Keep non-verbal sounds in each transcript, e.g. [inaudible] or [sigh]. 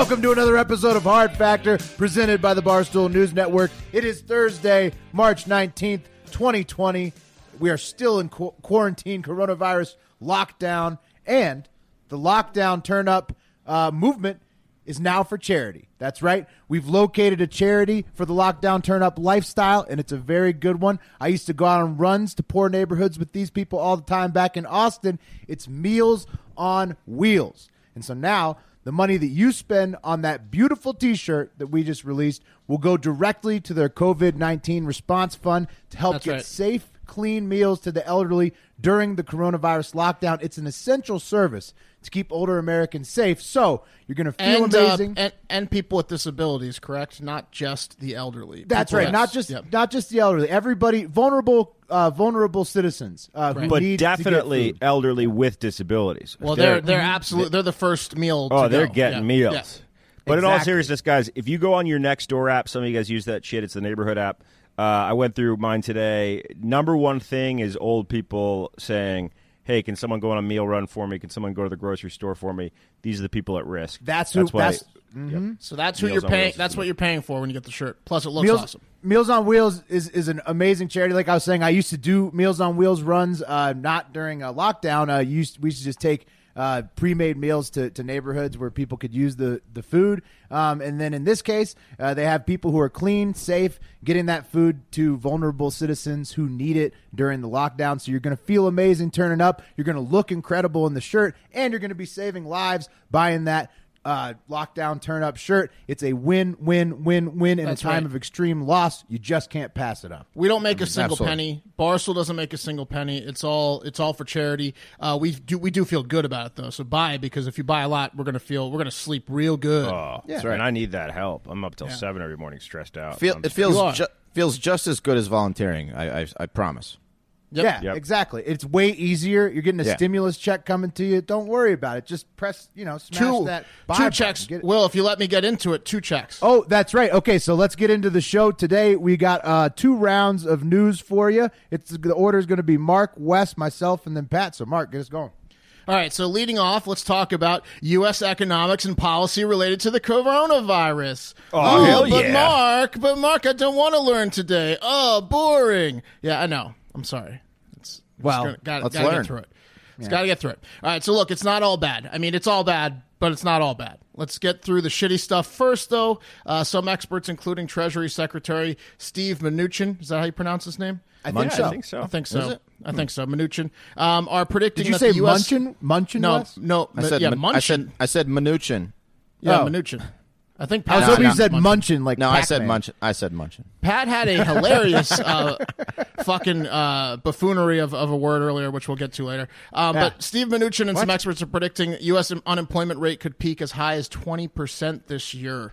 Welcome to another episode of Hard Factor presented by the Barstool News Network. It is Thursday, March 19th, 2020. We are still in qu- quarantine, coronavirus lockdown, and the lockdown turn up uh, movement is now for charity. That's right. We've located a charity for the lockdown turn up lifestyle, and it's a very good one. I used to go out on runs to poor neighborhoods with these people all the time back in Austin. It's Meals on Wheels. And so now the money that you spend on that beautiful t shirt that we just released will go directly to their COVID 19 response fund to help That's get right. safe, clean meals to the elderly during the coronavirus lockdown. It's an essential service to keep older Americans safe. So you're going to feel and, uh, amazing. and and people with disabilities, correct? Not just the elderly. That's People- right. Not just Yep. not just the elderly. Everybody, vulnerable, uh, vulnerable citizens uh, who but need to get definitely food. elderly with disabilities. Well, they're they're absolutely they're the first meal. oh, to they're go. getting Yeah. meals. Yeah. But in all Exactly. seriousness, guys, if you go on your next door app, some of you guys use that shit. It's the neighborhood app. Uh, I went through mine today. Number one thing is old people saying, "Hey, can someone go on a meal run for me? Can someone go to the grocery store for me?" These are the people at risk. That's who- why. that's- Yep. So that's who Meals you're paying. Wheels. That's what you're paying for when you get the shirt. Plus, it looks Meals, awesome. Meals on Wheels is, is an amazing charity. Like I was saying, I used to do Meals on Wheels runs, uh, not during a lockdown. Uh, used we used to just take uh, pre-made meals to, to neighborhoods where people could use the the food. Um, and then in this case, uh, they have people who are clean, safe, getting that food to vulnerable citizens who need it during the lockdown. So you're going to feel amazing turning up. You're going to look incredible in the shirt, and you're going to be saving lives buying that uh, lockdown turn up shirt. It's a win, win, win, win in That's a time right. of extreme loss. You just can't pass it up. We don't make a single absolutely. penny. Barstool doesn't make a single penny. It's all it's all for charity. Uh, we do we do feel good about it though. So buy it because if you buy a lot, we're gonna feel we're gonna sleep real good. Oh, Yeah. and I need that help. I'm up till seven every morning, stressed out. Feel, it feels ju- feels just as good as volunteering. I I, I promise. Yep. Yeah, Yep. exactly. It's way easier. You're getting a Yeah. stimulus check coming to you. Don't worry about it. Just press, you know, smash Two that two checks. Will, if you let me get into it, two checks. Oh, that's right. Okay, so let's get into the show today. We got uh, two rounds of news for you. It's the order is going to be Mark, West, myself, and then Pat. So, Mark, get us going. All right, so leading off, let's talk about U.S. economics and policy related to the coronavirus. Oh, hell but yeah. Mark, but Mark, I don't want to learn today. Oh, boring. Yeah, I know. I'm sorry. It's Well, got let's to learn. get through it. It's got to get through it. All right, so look, it's not all bad. I mean, it's all bad, but it's not all bad. Let's get through the shitty stuff first, though. Uh, some experts, including Treasury Secretary Steve Mnuchin, is that how you pronounce his name? I think Yeah, so. I think so. I think Is so. it? I think so. Mnuchin um, are predicting Did you that say the U.S. Munchin? Munchin? No, Wes? no. I said yeah, Mun- Munchin. I said I said Mnuchin. yeah, Oh. Mnuchin. I think I was Pat, hoping you said Munchin. Munchin, like No, I said Pac-Man. Munchin. I said Munchin. Pat had a [laughs] hilarious uh, fucking uh, buffoonery of, of a word earlier, which we'll get to later. Um, Yeah. But Steve Mnuchin and some experts are predicting U.S. unemployment rate could peak as high as 20% this year.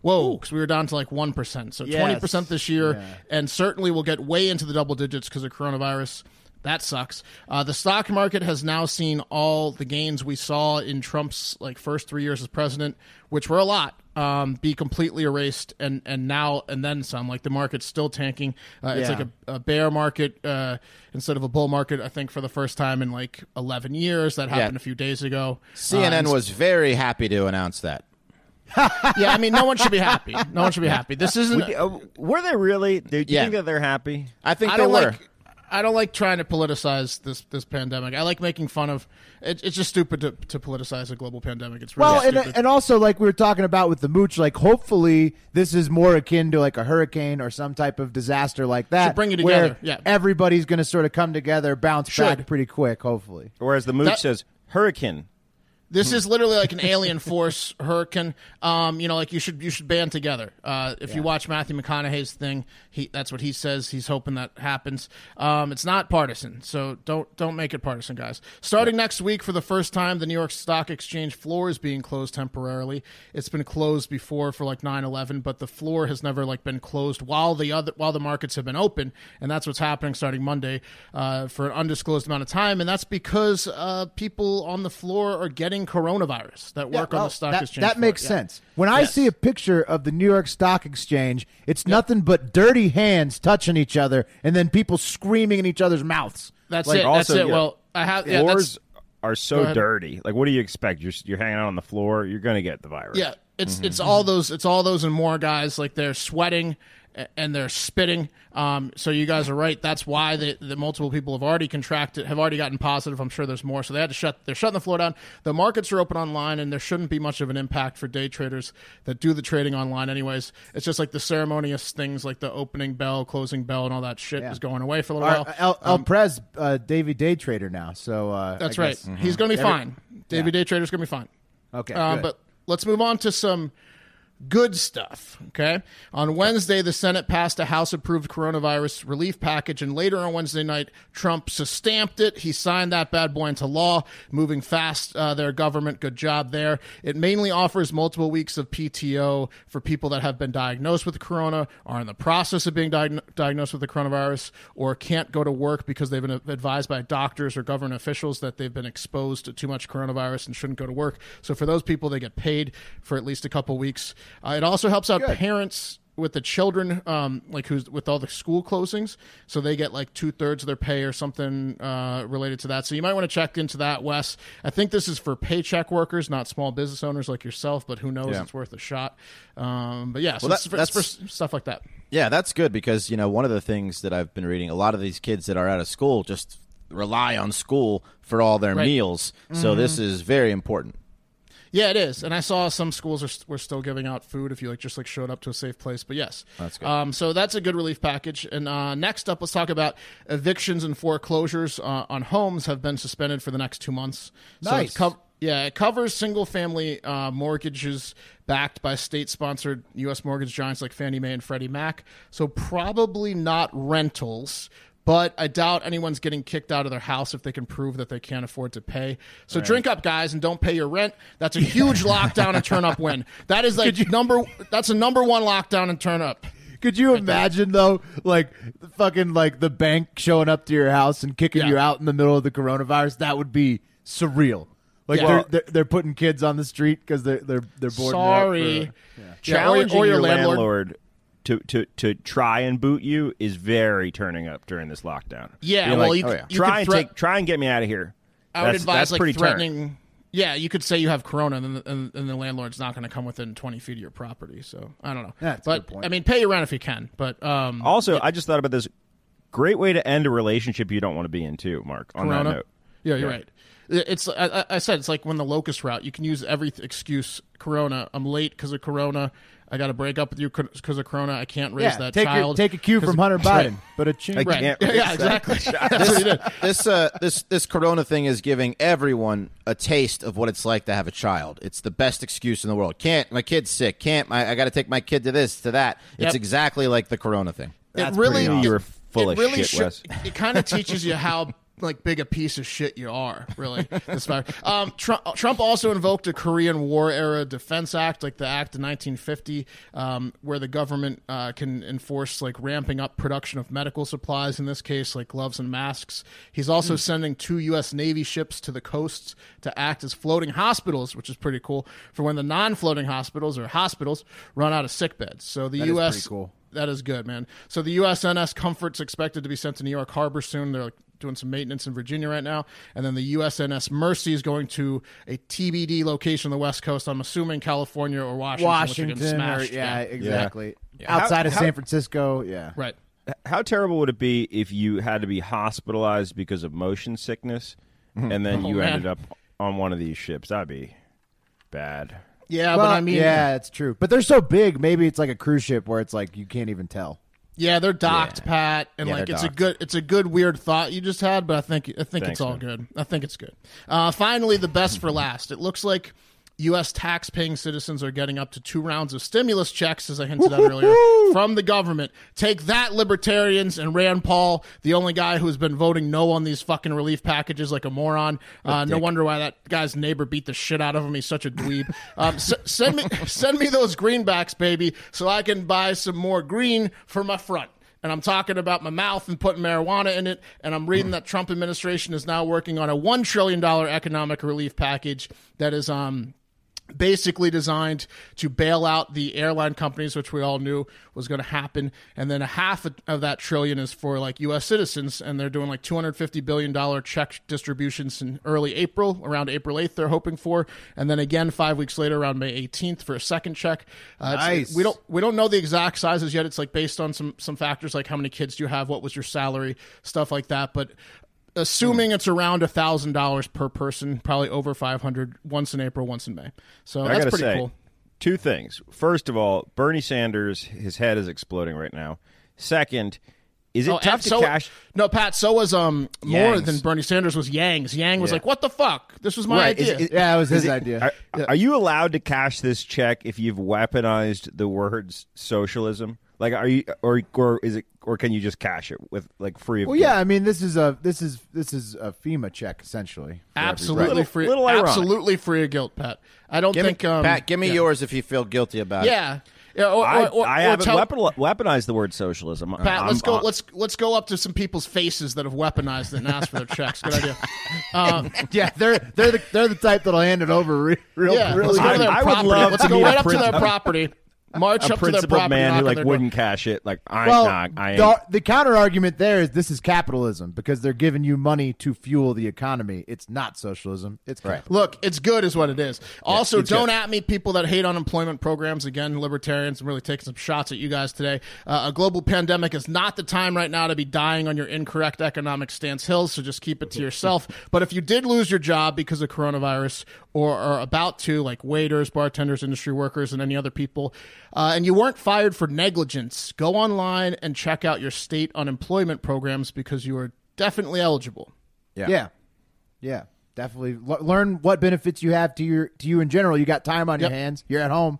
Whoa, because we were down to like 1%. So Yes. 20% this year, Yeah. and certainly we'll get way into the double digits because of coronavirus. That sucks. Uh, the stock market has now seen all the gains we saw in Trump's like first three years as president, which were a lot, um, be completely erased, and and now and then some. Like the market's still tanking. Uh, It's like a, a bear market uh, instead of a bull market. I think for the first time in like eleven years. That happened a few days ago. CNN Uh, and- was very happy to announce that. [laughs] yeah, I mean, no one should be happy. No one should be happy. This isn't. Uh, were they really? Do you Yeah. think that they're happy? I think I they don't were. like. I don't like trying to politicize this this pandemic. I like making fun of. It, it's just stupid to, to politicize a global pandemic. It's really Well, and, stupid. and also like we were talking about with the mooch, like hopefully this is more akin to like a hurricane or some type of disaster like that. Should bring you where together, yeah. everybody's going to sort of come together, bounce back pretty quick. Hopefully, Whereas the mooch That- says, hurricane. This is literally like an [laughs] alien force hurricane. Um, you know, like you should you should band together. Uh, if you watch Matthew McConaughey's thing, he that's what he says. He's hoping that happens. Um, it's not partisan, so don't don't make it partisan, guys. Starting next week, for the first time, the New York Stock Exchange floor is being closed temporarily. It's been closed before for like 9-11, but the floor has never like been closed while the other while the markets have been open, and that's what's happening starting Monday uh, for an undisclosed amount of time, and that's because uh, people on the floor are getting coronavirus that work on well, the stock that, exchange. That floor. makes Yeah. sense. When I see a picture of the New York Stock Exchange, it's nothing but dirty hands touching each other and then people screaming in each other's mouths. That's Like, it. also, that's it. yeah. Well, I have yeah, Floors that's, are so dirty. Like, what do you expect? You're you're hanging out on the floor. You're going to get the virus. yeah. It's Mm-hmm. it's all those it's all those and more guys like they're sweating a- and they're spitting. Um, so you guys are right. That's why the, the multiple people have already contracted, have already gotten positive. I'm sure there's more. So they had to shut. They're shutting the floor down. The markets are open online, and there shouldn't be much of an impact for day traders that do the trading online. Anyways, it's just like the ceremonious things, like the opening bell, closing bell, and all that shit Yeah. is going away for a little Our, while. El, El Prez, uh, Davy Day Trader now. So uh, That's right. mm-hmm. He's going to be Every- fine. David Day Trader's going to be fine. Okay, Uh, but let's move on to some good stuff. Okay. On Wednesday, the Senate passed a House approved coronavirus relief package, and later on Wednesday night, Trump stamped it. He signed that bad boy into law, moving fast. Uh, their government, good job there. It mainly offers multiple weeks of PTO for people that have been diagnosed with corona, are in the process of being diagn- diagnosed with the coronavirus, or can't go to work because they've been advised by doctors or government officials that they've been exposed to too much coronavirus and shouldn't go to work. So for those people, they get paid for at least a couple weeks. Uh, it also helps out parents with the children, um, like who's with all the school closings, so they get like two thirds of their pay or something uh, related to that. So you might want to check into that, Wes. I think this is for paycheck workers, not small business owners like yourself. But who knows? Yeah. It's worth a shot. Um, but yeah, so Well, that- for, for that's- s- stuff like that. Yeah, that's good because you know one of the things that I've been reading, a lot of these kids that are out of school just rely on school for all their Right. meals. So this is very important. Yeah, it is, and I saw some schools are st- were still giving out food if you like just like showed up to a safe place. But yes, That's good. Um, so that's a good relief package. And uh, next up, let's talk about evictions and foreclosures uh, on homes have been suspended for the next two months. So Nice. it yeah, it covers single family uh, mortgages backed by state sponsored U.S. mortgage giants like Fannie Mae and Freddie Mac. So probably not rentals. But I doubt anyone's getting kicked out of their house if they can prove that they can't afford to pay. So drink up, guys, and don't pay your rent. That's a [laughs] huge lockdown and turn up win. That is like number. That's a number one lockdown and turn up. Could you imagine though, like fucking like the bank showing up to your house and kicking Yeah. you out in the middle of the coronavirus? That would be surreal. Like Yeah. they're, they're they're putting kids on the street because they're they're they're bored. Sorry. Yeah, or- Challenging or your your landlord. landlord, to, to, to try and boot you is very turning up during this lockdown. Yeah, Being well, like, you, oh, c- yeah. you try could and threat- take, try and get me out of here. I would That's- advise that's like pretty turn. threatening. Yeah, you could say you have corona, and, the, and, and the landlord's not going to come within twenty feet of your property. So I don't know. That's a good point. I mean, pay your rent if you can. But um, Also, I just thought about this. Great way to end a relationship you don't want to be in, too, Mark. On corona. that note, Yeah, you're Yeah. right. It's I, I- I said it's like when the locust route. You can use every excuse. Corona. I'm late because of corona. I got to break up with you because of corona. I can't raise Yeah, that take child. your, take a cue from Hunter [laughs] Biden, but a chink. Right. can't [laughs] Yeah, raise yeah, exactly. [laughs] That's what he did. this uh, this this corona thing is giving everyone a taste of what it's like to have a child. It's the best excuse in the world. Can't my kid's sick? Can't my I got to take my kid to this to that. It's Yep. exactly like the corona thing. That's it really awesome. You were full it of really shit, sho- Wes. It kind of teaches you how like big a piece of shit you are. Really, this fact. [laughs] Um, Trump, Trump also invoked a Korean War era Defense Act, like the Act of 1950, um, where the government uh, can enforce like ramping up production of medical supplies. In this case, like gloves and masks. He's also sending two U.S. Navy ships to the coasts to act as floating hospitals, which is pretty cool for when the non-floating hospitals or hospitals run out of sick beds. So the That is U.S. pretty cool. That is good, man. So the USNS Comfort's expected to be sent to New York Harbor soon. They're like, doing some maintenance in Virginia right now, and then the USNS Mercy is going to a TBD location on the West Coast. I'm assuming California or Washington. which are Washington, or, yeah, yeah. exactly. Yeah. Outside How- of how- San Francisco, yeah. right. how terrible would it be if you had to be hospitalized because of motion sickness, hmm. and then Oh, you man. ended up on one of these ships? That'd be bad. Yeah, Well, but I mean, yeah, it's true. But they're so big. Maybe it's like a cruise ship where it's like you can't even tell. Yeah, they're docked, Pat, and Yeah, like it's a good it's a good weird thought you just had, but I think I think Thanks, it's all man. good. I think it's good. Uh, finally, the best for last. It looks like U.S. tax-paying citizens are getting up to two rounds of stimulus checks, as I hinted at earlier, from the government. Take that, libertarians and Rand Paul, the only guy who's been voting no on these fucking relief packages like a moron. Uh, no wonder why that guy's neighbor beat the shit out of him. He's such a dweeb. Um, s- send me [laughs] send me those greenbacks, baby, so I can buy some more green for my front and I'm talking about my mouth and putting marijuana in it. And I'm reading that Trump administration is now working on a one trillion dollar economic relief package that is um basically designed to bail out the airline companies, which we all knew was going to happen. And then a half of that trillion is for like U.S. citizens, and they're doing like 250 billion dollar check distributions in early April, around April 8th. They're hoping for, and then again five weeks later, around May 18th, for a second check. Uh, it's- Nice. We don't we don't know the exact sizes yet. It's like based on some some factors like how many kids do you have, what was your salary, stuff like that. But assuming it's around a thousand dollars per person, probably over five hundred once in April, once in May. So I that's gotta pretty say, cool. two things. First of all, Bernie Sanders, his head is exploding right now. Second, is it Oh, tough to so, cash? No, Pat. So was um more Yang's. than Bernie Sanders was Yang's. Yang was Yeah. like, "What the fuck? This was my Right, idea." is- Yeah, it was his it- idea. Are, are you allowed to cash this check if you've weaponized the words socialism? Like, are you, or or is it, or can you just cash it with like free? Of Well, yeah, I mean, this is a this is this is a FEMA check essentially. absolutely Little- free. little absolutely free of guilt, Pat. I don't Give me, think. um, Pat, give me yeah. yours if you feel guilty about it. Yeah. Yeah, or, I, or, or, I or haven't tell- weapon, weaponized the word socialism. Pat, I'm- let's go. I'm- let's let's go up to some people's faces that have weaponized it and ask for their checks. Good idea. [laughs] Um, Yeah, they're they're the they're the type that'll hand it over re- real yeah, really let's go to I- their I would love let's to go meet right up to their property. March a up to their principled property. man who like wouldn't cash it. Like I, Well, not. I ain't. the, the counter argument there is this is capitalism because they're giving you money to fuel the economy. It's not socialism. It's Right. Look, it's good, is what it is. Also, it's don't good. at me, people that hate unemployment programs. Again, libertarians, I'm really taking some shots at you guys today. Uh, a global pandemic is not the time right now to be dying on your incorrect economic stance hills, so just keep it to yourself. But if you did lose your job because of coronavirus or are about to, like waiters, bartenders, industry workers, and any other people, uh, and you weren't fired for negligence, go online and check out your state unemployment programs because you are definitely eligible. Yeah. yeah, yeah, definitely L- learn what benefits you have to your to you in general. You got time on Yep. your hands. You're at home.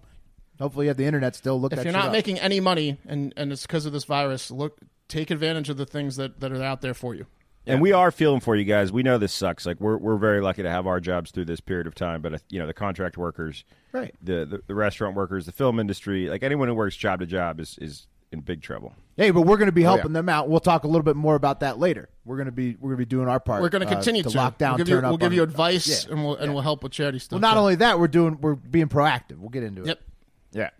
Hopefully, you have the internet still. Look if that you're not up. making any money and, and it's because of this virus, look take advantage of the things that, that are out there for you. And we are feeling for you guys. We know this sucks. Like we're we're very lucky to have our jobs through this period of time. But uh, you know, the contract workers, Right. The, the the restaurant workers, the film industry, like anyone who works job to job is is in big trouble. Hey, but we're going to Oh, be helping them out. We'll talk a little bit more about that later. We're going to be we're going to be doing our part. We're going to uh, continue to, lock down. We'll give you, turn up we'll give you advice Yeah. and we'll and we'll help with charity stuff. Well, not So- only that, we're doing we're being proactive. We'll get into it. Yep. Yeah.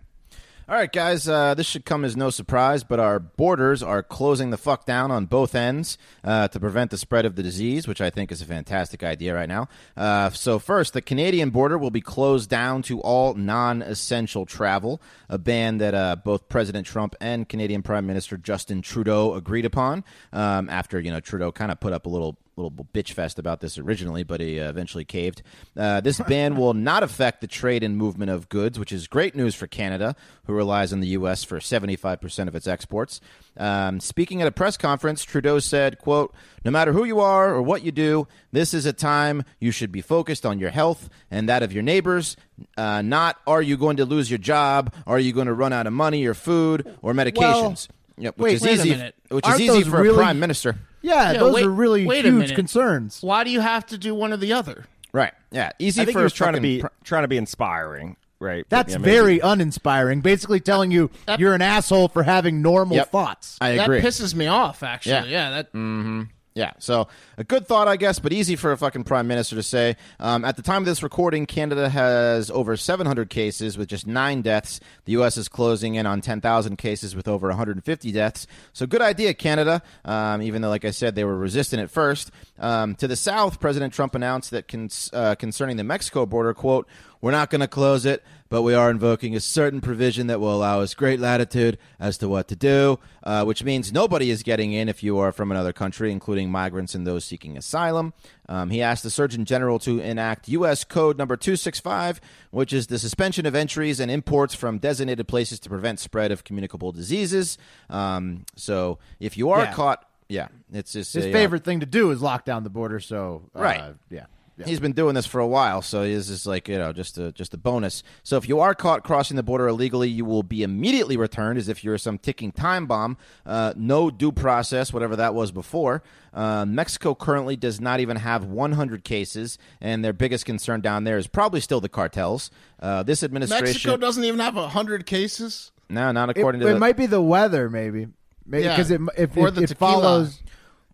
All right, guys. Uh, this should come as no surprise, but our borders are closing the fuck down on both ends uh, to prevent the spread of the disease, which I think is a fantastic idea right now. Uh, so, first, the Canadian border will be closed down to all non-essential travel, a ban that uh, both President Trump and Canadian Prime Minister Justin Trudeau agreed upon um, after you know Trudeau kind of put up a little little bitch fest about this originally, but he uh, eventually caved. Uh, this ban will not affect the trade and movement of goods, which is great news for Canada, who relies on the U.S. for 75% of its exports. Um, speaking at a press conference, Trudeau said, quote, no matter who you are or what you do, this is a time you should be focused on your health and that of your neighbors, uh, not are you going to lose your job, are you going to run out of money or food or medications. Yep, which wait, is wait easy, which Aren't is easy for really- a prime minister. Yeah, Yeah, those wait- are really wait a huge concerns. Why do you have to do one or the other? Right. Yeah. Easy I think for he was trying to be pr- trying to be inspiring, right? That's Yeah, very uninspiring. Basically, telling you That- you're an asshole for having normal Yep. thoughts. I agree. That pisses me off. Actually, Yeah. yeah. that mm-hmm. Yeah, so a good thought, I guess, but easy for a fucking prime minister to say. Um, at the time of this recording, Canada has over 700 cases with just nine deaths. The U.S. is closing in on 10,000 cases with over 150 deaths. So good idea, Canada. Um, even though, like I said, they were resistant at first. Um, to the south, President Trump announced that uh, concerning the Mexico border, quote, we're not going to close it, but we are invoking a certain provision that will allow us great latitude as to what to do, uh, which means nobody is getting in if you are from another country, including migrants and those seeking asylum. Um, he asked the Surgeon General to enact U.S. Code number 265, which is the suspension of entries and imports from designated places to prevent spread of communicable diseases. Um, so if you are Yeah. caught, yeah, it's just His a, uh, favorite thing to do is lock down the border. So uh, Right. yeah. Yeah. He's been doing this for a while, so this is like you know just a just a bonus. So if you are caught crossing the border illegally, you will be immediately returned as if you're some ticking time bomb. Uh, no due process, whatever that was before. Uh, Mexico currently does not even have 100 cases, and their biggest concern down there is probably still the cartels. Uh, this administration, Mexico doesn't even have hundred cases. no, not according it to the, it might be the weather, maybe, maybe Yeah. because it if, Or if the it follows.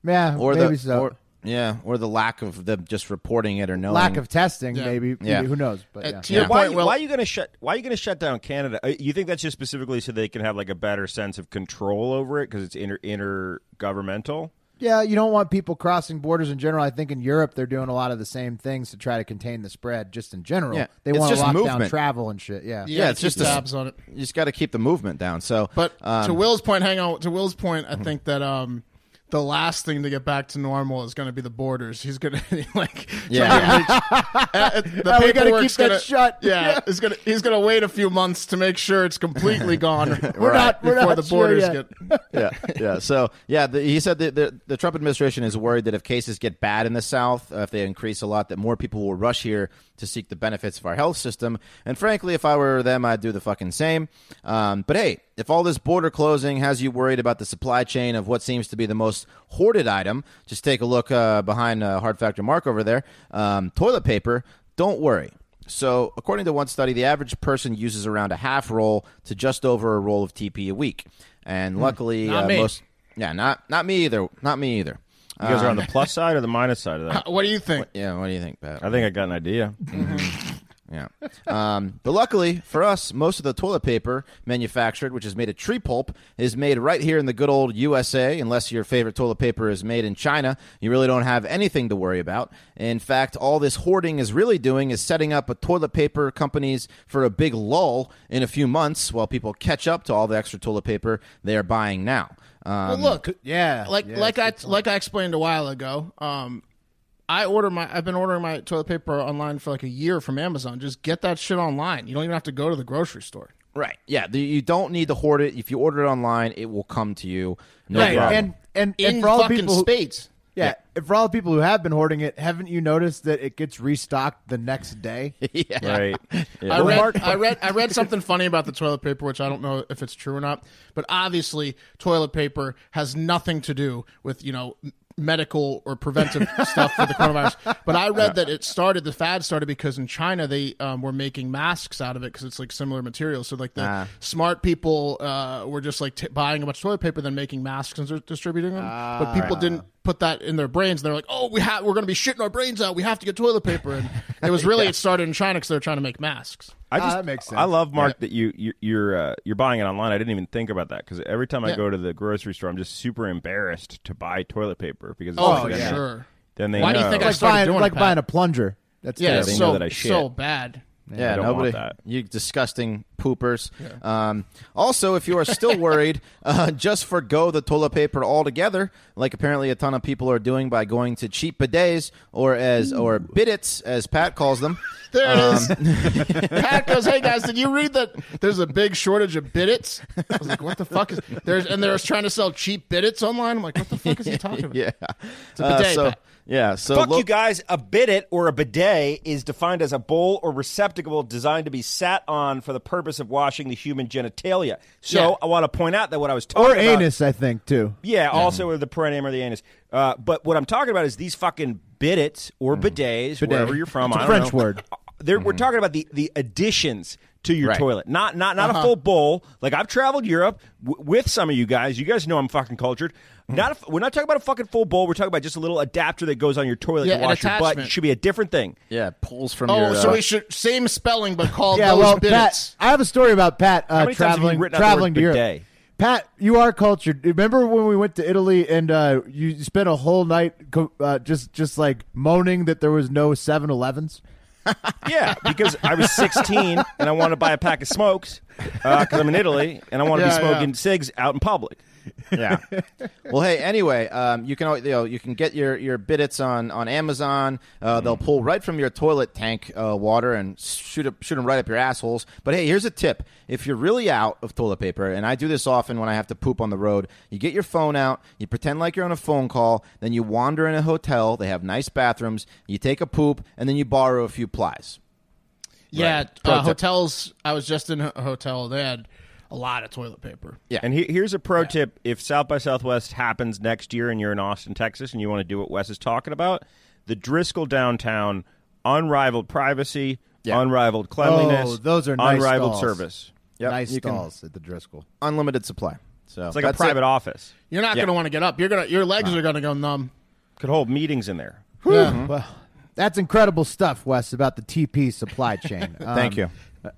Yeah, or maybe the so. or, yeah, or the lack of them just reporting it or knowing Lack of testing, Yeah. maybe. Yeah. Maybe, who knows? But Uh, yeah. to your Yeah. Why, point, Will, why are you going to shut? Why are you going to shut down Canada? Uh, You think that's just specifically so they can have like a better sense of control over it because it's inter intergovernmental? Yeah, you don't want people crossing borders in general. I think in Europe they're doing a lot of the same things to try to contain the spread. Just in general, Yeah, they it's want to just lock down movement. travel and shit. Yeah, Yeah, it's keep just a- tabs on it. You just got to keep the movement down. So, But um, to Will's point, hang on. To Will's point, I think that um, the last thing to get back to normal is going to be the borders. He's going [laughs] to like Yeah. try to reach- [laughs] uh, the Oh, we gotta paperwork's keep that gonna- shut. [laughs] Yeah, he's gonna he's gonna wait a few months to make sure it's completely gone. We're not- we're before not the sure borders yet. get. yeah, yeah. So, yeah, the, he said that the, the Trump administration is worried that if cases get bad in the South, uh, if they increase a lot, that more people will rush here to seek the benefits of our health system. And frankly, if I were them, I'd do the fucking same. Um, but hey, if all this border closing has you worried about the supply chain of what seems to be the most hoarded item, just take a look uh, behind uh, Hard Factor Mark over there. Um, toilet paper. Don't worry. So, according to one study, the average person uses around a half roll to just over a roll of TP a week, and luckily, Not uh, most yeah, not not me either. Not me either. You guys are on the plus side or the minus side of that? [laughs] What do you think? yeah. What do you think, Pat? I think I got an idea. Yeah. Um, but luckily for us, most of the toilet paper manufactured, which is made of tree pulp, is made right here in the good old USA. Unless your favorite toilet paper is made in China, you really don't have anything to worry about. In fact, all this hoarding is really doing is setting up a toilet paper companies for a big lull in a few months while people catch up to all the extra toilet paper they are buying now. Um, Well, look, yeah. like yeah, like I it's- like I explained a while ago. Um, I order my I've been ordering my toilet paper online for like a year from Amazon. Just get that shit online. You don't even have to go to the grocery store. Right. Yeah. The, you don't need to hoard it. If you order it online, it will come to you. No right, problem. and and, In for all fucking people, who, spades. Yeah, and for all the people who have been hoarding it, haven't you noticed that it gets restocked the next day? [laughs] yeah. Right. I Yeah. read, I read, I read something funny about the toilet paper, which I don't know if it's true or not. But obviously, toilet paper has nothing to do with you know medical or preventive [laughs] stuff for the coronavirus. But I read that it started, the fad started because in China they um, were making masks out of it because it's like similar materials. So like the Ah. smart people uh, were just like t- buying a bunch of toilet paper, then making masks and distributing them. but people didn't put that in their brains. And they're like, oh, we have, we're going to be shitting our brains out. We have to get toilet paper. And it was [laughs] really it started in China because they're trying to make masks. I Ah, just, that makes sense. I love Mark that you you- you're uh, you're buying it online. I didn't even think about that because every time I Yeah. go to the grocery store, I'm just super embarrassed to buy toilet paper because Oh, then, yeah. sure. Then they Why do you know. think I like started buying doing like it, buying a plunger. That's Yeah, Yeah, they so know that I shit. so bad. Yeah, nobody. You disgusting poopers. Um, also, if you are still [laughs] worried, uh, just forgo the toilet paper altogether, like apparently a ton of people are doing by going to cheap bidets or as or bidets as Pat calls them. [laughs] There it is. Um, [laughs] Pat goes, "Hey guys, did you read that? There's a big shortage of bidets." I was like, "What the fuck is?" There's and they're trying to sell cheap bidets online. I'm like, "What the fuck is he talking about?" yeah, a bidet, so Pat. Yeah, so Fuck look, you guys. A bidet or a bidet is defined as a bowl or receptacle designed to be sat on for the purpose of washing the human genitalia. So Yeah. I want to point out that what I was talking or about, anus, I think too. Yeah, also with the perineum or the anus. Uh, but what I'm talking about is these fucking bidets or bidets, Bidet. wherever you're from. It's a I don't French know. word. They're, We're talking about the, the additions to your Right. toilet, not not not a full bowl. Like I've traveled Europe w- with some of you guys. You guys know I'm fucking cultured. Not a f we're not talking about a fucking full bowl. We're talking about just a little adapter that goes on your toilet Yeah, to wash your butt. It should be a different thing. yeah, pulls from Oh, your. so uh, we should same spelling but called [laughs] Yeah, those well, bidets. Pat, I have a story about Pat uh, many times have you traveling out the traveling word to Europe. bidet? Pat, you are cultured. Remember when we went to Italy and uh, you spent a whole night co- uh, just just like moaning that there was no 7-Elevens? Yeah, because I was 16 and I wanted to buy a pack of smokes uh, because I'm in Italy and I want to Yeah, be smoking yeah. cigs out in public. Yeah. well, hey, anyway, um, you can you, know, you can get your your bidets on on Amazon. Uh, they'll pull right from your toilet tank uh, water and shoot up, shoot them right up your assholes. But hey, here's a tip: if you're really out of toilet paper, and I do this often when I have to poop on the road, you get your phone out, you pretend like you're on a phone call, then you wander in a hotel. They have nice bathrooms. You take a poop, and then you borrow a few plies. Yeah, Pro uh, hotels. I was just in a hotel. They had a lot of toilet paper. Yeah. And he, here's a pro tip: if South by Southwest happens next year and you're in Austin, Texas, and you want to do what Wes is talking about, the Driscoll downtown, unrivaled privacy, Yeah. unrivaled cleanliness, Oh, those are nice unrivaled stalls. service. Yep, nice you can- stalls at the Driscoll. Unlimited supply. So It's like a private it. office. You're not Yeah. going to want to get up. You're gonna. Your legs are going to go numb. Could hold meetings in there. Yeah. Well, that's incredible stuff, Wes, about the TP supply chain. [laughs] Thank Um, you.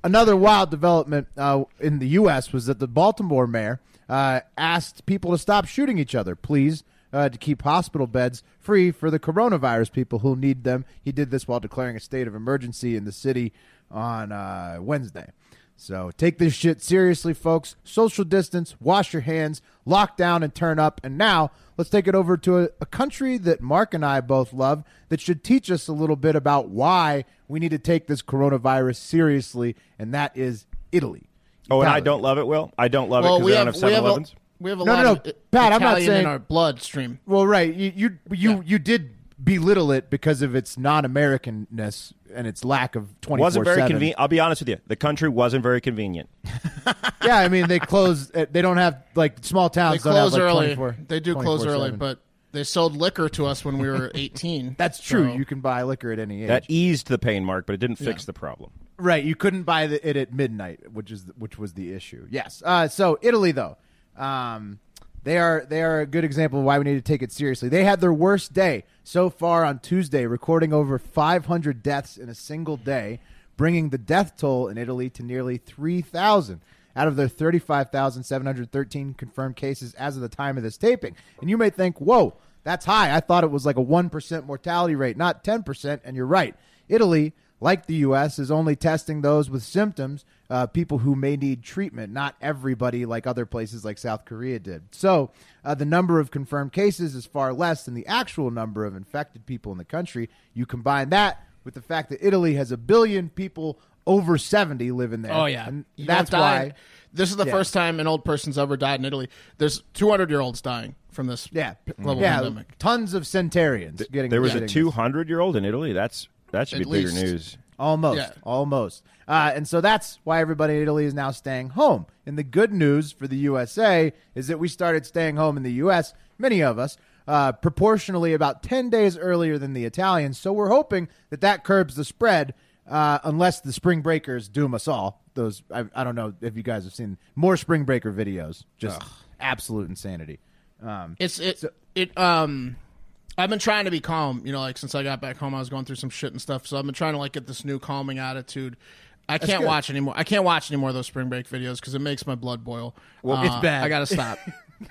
Another wild development uh, in the U.S. was that the Baltimore mayor uh, asked people to stop shooting each other, please, uh, to keep hospital beds free for the coronavirus people who need them. He did this while declaring a state of emergency in the city on uh, Wednesday. So take this shit seriously, folks. Social distance, wash your hands, lock down, and turn up. And now let's take it over to a, a country that Mark and I both love that should teach us a little bit about why we need to take this coronavirus seriously, and that is Italy. Oh, and I don't love it, Will. I don't love it because we I don't have have we have a 7-Elevens. we have a No, lot no, of no. Pat, I'm not Italian in saying- our bloodstream. Well, right. You you you, you did belittle it because of its non-Americanness and its lack of twenty. Wasn't very convenient. I'll be honest with you. The country wasn't very convenient. [laughs] Yeah, I mean they close. uh, They don't have like small They towns. don't have, like, early. 24 They do close early, 24/7. but they sold liquor to us when we were 18. [laughs] that's true. So- You can buy liquor at any age. That eased the pain, Mark, but it didn't fix Yeah. the problem. Right, you couldn't buy the, it at midnight, which is which was the issue. Yes. Uh, so Italy, though, um, they are they are a good example of why we need to take it seriously. They had their worst day so far on Tuesday, recording over 500 deaths in a single day, bringing the death toll in Italy to nearly 3,000 out of their 35,713 confirmed cases as of the time of this taping. And you may think, "Whoa, that's high." I thought it was like a one percent mortality rate, not 10 percent. And you're right. Italy like the U.S., is only testing those with symptoms, uh, people who may need treatment, not everybody like other places like South Korea did. So uh, the number of confirmed cases is far less than the actual number of infected people in the country. You combine that with the fact that Italy has a billion people over 70 living there. Oh yeah, And You that's why. This is the Yeah. first time an old person's ever died in Italy. There's 200 year olds dying from this Yeah, global yeah, pandemic. tons of centurions getting. There was a getting this. 200 year old in Italy. That's that should At be bigger news. Almost, Yeah. almost. Uh, and so that's why everybody in Italy is now staying home. And the good news for the USA is that we started staying home in the U.S., many of us, uh, proportionally about 10 days earlier than the Italians. So we're hoping that that curbs the spread, uh, unless the spring breakers doom us all. Those, I, I don't know if you guys have seen more spring breaker videos. Just absolute insanity. Um, It's it it um. I've been trying to be calm, you know, like since I got back home, I was going through some shit and stuff. So I've been trying to like get this new calming attitude. I can't good. watch anymore. I can't watch any more of those spring break videos because it makes my blood boil. Well, it's uh, bad. I gotta [laughs] stop.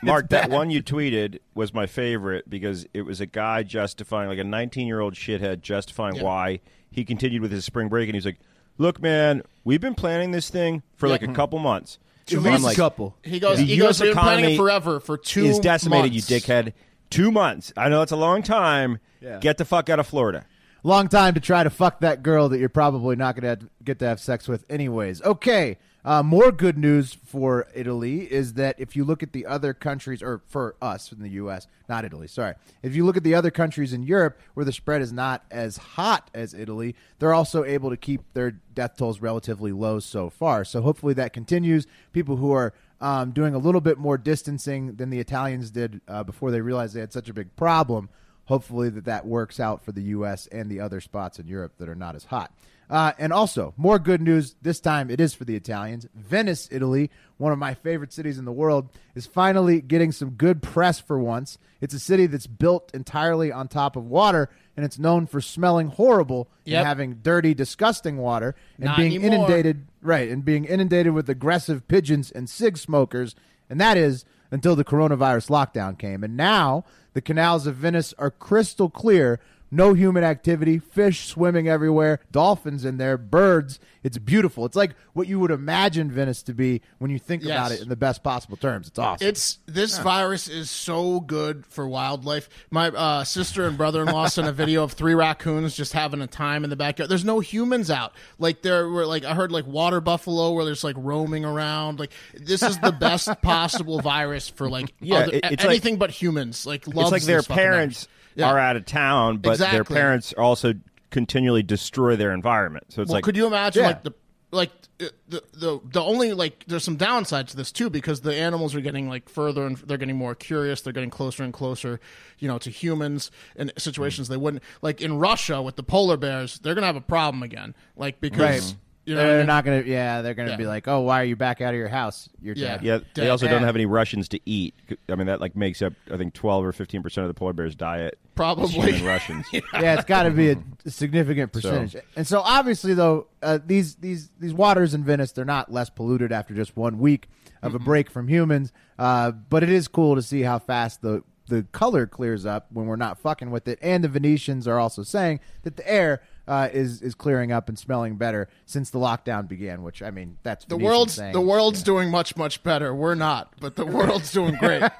Mark, that one you tweeted was my favorite because it was a guy justifying, like a 19 year old shithead justifying Yeah. why he continued with his spring break. And he's like, Look, man, we've been planning this thing for like a mm-hmm. couple months. at I'm least like, a couple. He goes. The he US goes. We've been planning it forever for two. is decimated, months. you dickhead. Two months. I know it's a long time. Yeah. Get the fuck out of Florida. long time to try to fuck that girl that you're probably not going to get to have sex with anyways. Okay, uh, more good news for Italy is that if you look at the other countries, or for us in the U.S., not Italy, sorry. If you look at the other countries in Europe where the spread is not as hot as Italy, they're also able to keep their death tolls relatively low so far. So hopefully that continues. People who are um, doing a little bit more distancing than the Italians did uh, before they realized they had such a big problem hopefully that that works out for the U.S. and the other spots in Europe that are not as hot. Uh, and also, more good news. This time it is for the Italians. Venice, Italy, one of my favorite cities in the world, is finally getting some good press for once. It's a city that's built entirely on top of water, and it's known for smelling horrible Yep. and having dirty, disgusting water and Not being anymore. inundated right and being inundated with aggressive pigeons and cig smokers and that is until the coronavirus lockdown came and now the canals of venice are crystal clear no human activity, fish swimming everywhere, dolphins in there, birds. It's beautiful. It's like what you would imagine Venice to be when you think about it in the best possible terms. It's awesome. It's this virus is so good for wildlife. My uh, sister and brother in law [laughs] sent a video of three raccoons just having a time in the backyard. There's no humans out. Like there were like I heard like water buffalo where there's like roaming around. Like this is the best [laughs] possible virus for like Yeah, other, it- it's like- anything but humans. Like loves it's like their parents virus. Yeah. are out of town, but their parents also continually destroy their environment. So it's Well, like could you imagine Yeah. like the like uh, the the the only like there's some downside to this too because the animals are getting like further and they're getting more curious. They're getting closer and closer, you know, to humans in situations they wouldn't like in Russia with the polar bears. They're gonna have a problem again, like because Right. You know they're mean? not gonna. Yeah, they're gonna Yeah. be like, "Oh, why are you back out of your house? You're Yeah. dead." Yeah, they Dead. also don't have any Russians to eat. I mean, that like makes up I think twelve or fifteen percent of the polar bear's diet. Probably. Russians. [laughs] yeah, it's got to be a [laughs] significant percentage. And so obviously, though, uh, these these these waters in Venice they're not less polluted after just one week of a break from humans. Uh, but it is cool to see how fast the the color clears up when we're not fucking with it. And the Venetians are also saying that the air. Uh, is is clearing up and smelling better since the lockdown began. Which I mean, that's the world's saying. the world's doing much much better. We're not, but the world's doing great. [laughs]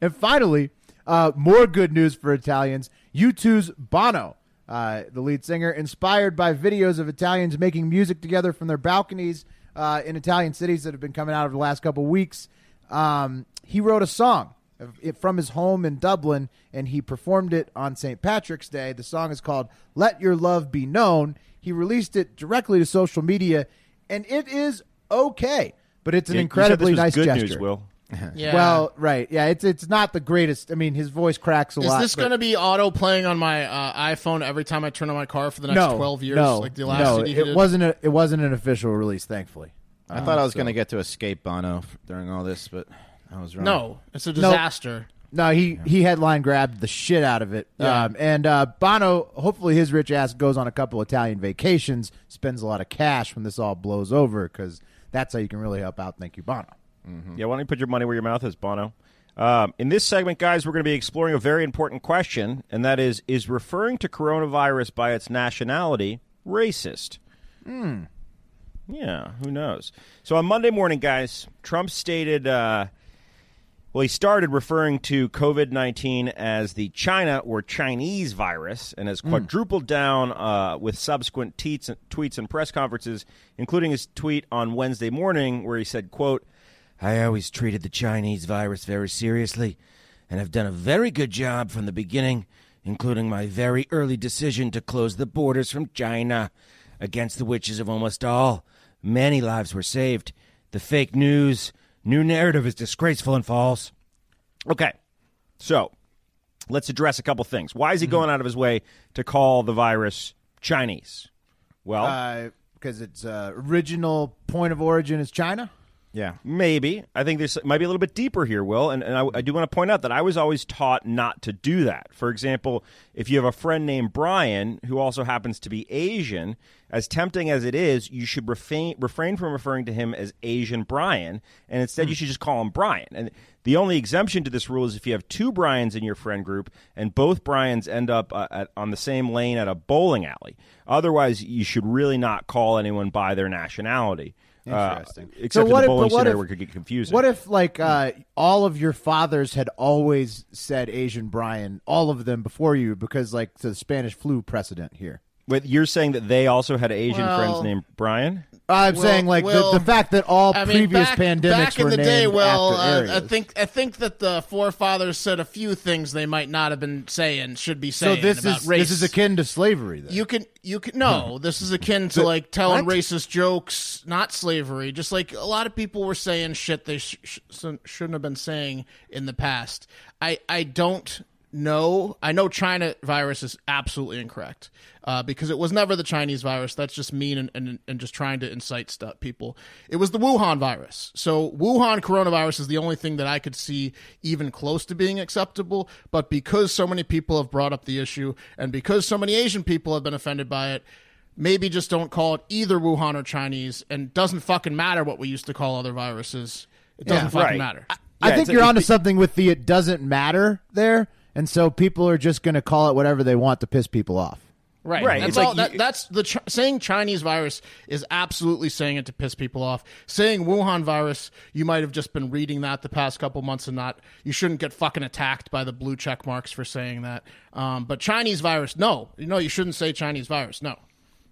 And finally, uh, more good news for Italians. U2's Bono, uh, the lead singer, inspired by videos of Italians making music together from their balconies uh, in Italian cities that have been coming out over the last couple weeks. Um, he wrote a song from his home in Dublin, and he performed it on St. Patrick's Day. The song is called "Let Your Love Be Known." He released it directly to social media, and it is okay, but it's an Yeah, you said incredibly this was nice good gesture. news, Will. [laughs] Yeah. Well, right, yeah, it's it's not the greatest. I mean, his voice cracks a Is lot. Is this but- going to be auto playing on my uh, iPhone every time I turn on my car for the next no, twelve years? No, like the last no, CD it did? wasn't. A, it wasn't an official release, thankfully. I thought I was going to get to escape Bono during all this, but I was wrong. No, it's a disaster. No, he he headline grabbed the shit out of it. Yeah. Um, and uh, Bono, hopefully, his rich ass goes on a couple Italian vacations, spends a lot of cash when this all blows over, because that's how you can really help out. Thank you, Bono. Yeah, why don't you put your money where your mouth is, Bono? Um, in this segment, guys, we're going to be exploring a very important question, and that is: Is referring to coronavirus by its nationality racist? Hmm. Yeah, who knows? So on Monday morning, guys, Trump stated. Uh, well, he started referring to COVID 19 as the China or Chinese virus and has quadrupled down uh, with subsequent tweets, tweets and press conferences, including his tweet on Wednesday morning where he said, quote, I always treated the Chinese virus very seriously and have done a very good job from the beginning, including my very early decision to close the borders from China against the wishes of almost all. Many lives were saved. The fake news, new narrative is disgraceful and false. Okay, so let's address a couple things. Why is he going out of his way to call the virus Chinese? Well, Because its uh, original point of origin is China. Yeah. Maybe. I think this might be a little bit deeper here, Will. And, and I, I do want to point out that I was always taught not to do that. For example, if you have a friend named Brian who also happens to be Asian, as tempting as it is, you should refrain, refrain from referring to him as Asian Brian, and instead you should just call him Brian. And the only exemption to this rule is if you have two Brians in your friend group and both Brians end up uh, at, on the same lane at a bowling alley. Otherwise, you should really not call anyone by their nationality. Uh, except in what the if- bowling what scenario if- where it could get confusing. What if, like, uh, all of your fathers had always said Asian Brian, all of them before you, because, like, the Spanish flu precedent here? Wait, you're saying that they also had Asian Well- friends named Brian? I'm Well, saying, like, well, the, the fact that all I mean, previous back, pandemics back in were the day, named well, after uh, I areas. think I think that the forefathers said a few things they might not have been saying, should be so. saying. This about is race. this is akin to slavery. Then You can you can no. This is akin to like telling racist jokes, not slavery. Just like a lot of people were saying shit they sh- sh- shouldn't have been saying in the past. I I don't know. I know China virus is absolutely incorrect uh, because it was never the Chinese virus. That's just mean and, and, and just trying to incite stuff, people. It was the Wuhan virus. So Wuhan coronavirus is the only thing that I could see even close to being acceptable. But because so many people have brought up the issue and because so many Asian people have been offended by it, maybe just don't call it either Wuhan or Chinese. And doesn't fucking matter what we used to call other viruses. It doesn't fucking right. matter. I Yeah, think you're onto something with the "it doesn't matter" there, and so people are just going to call it whatever they want to piss people off. Right. Right. That's It's all. like that, you- that's the ch- saying Chinese virus is absolutely saying it to piss people off. Saying Wuhan virus, you might have just been reading that the past couple months and not. You shouldn't get fucking attacked by the blue check marks for saying that. Um, but Chinese virus, no, no, you shouldn't say Chinese virus. No.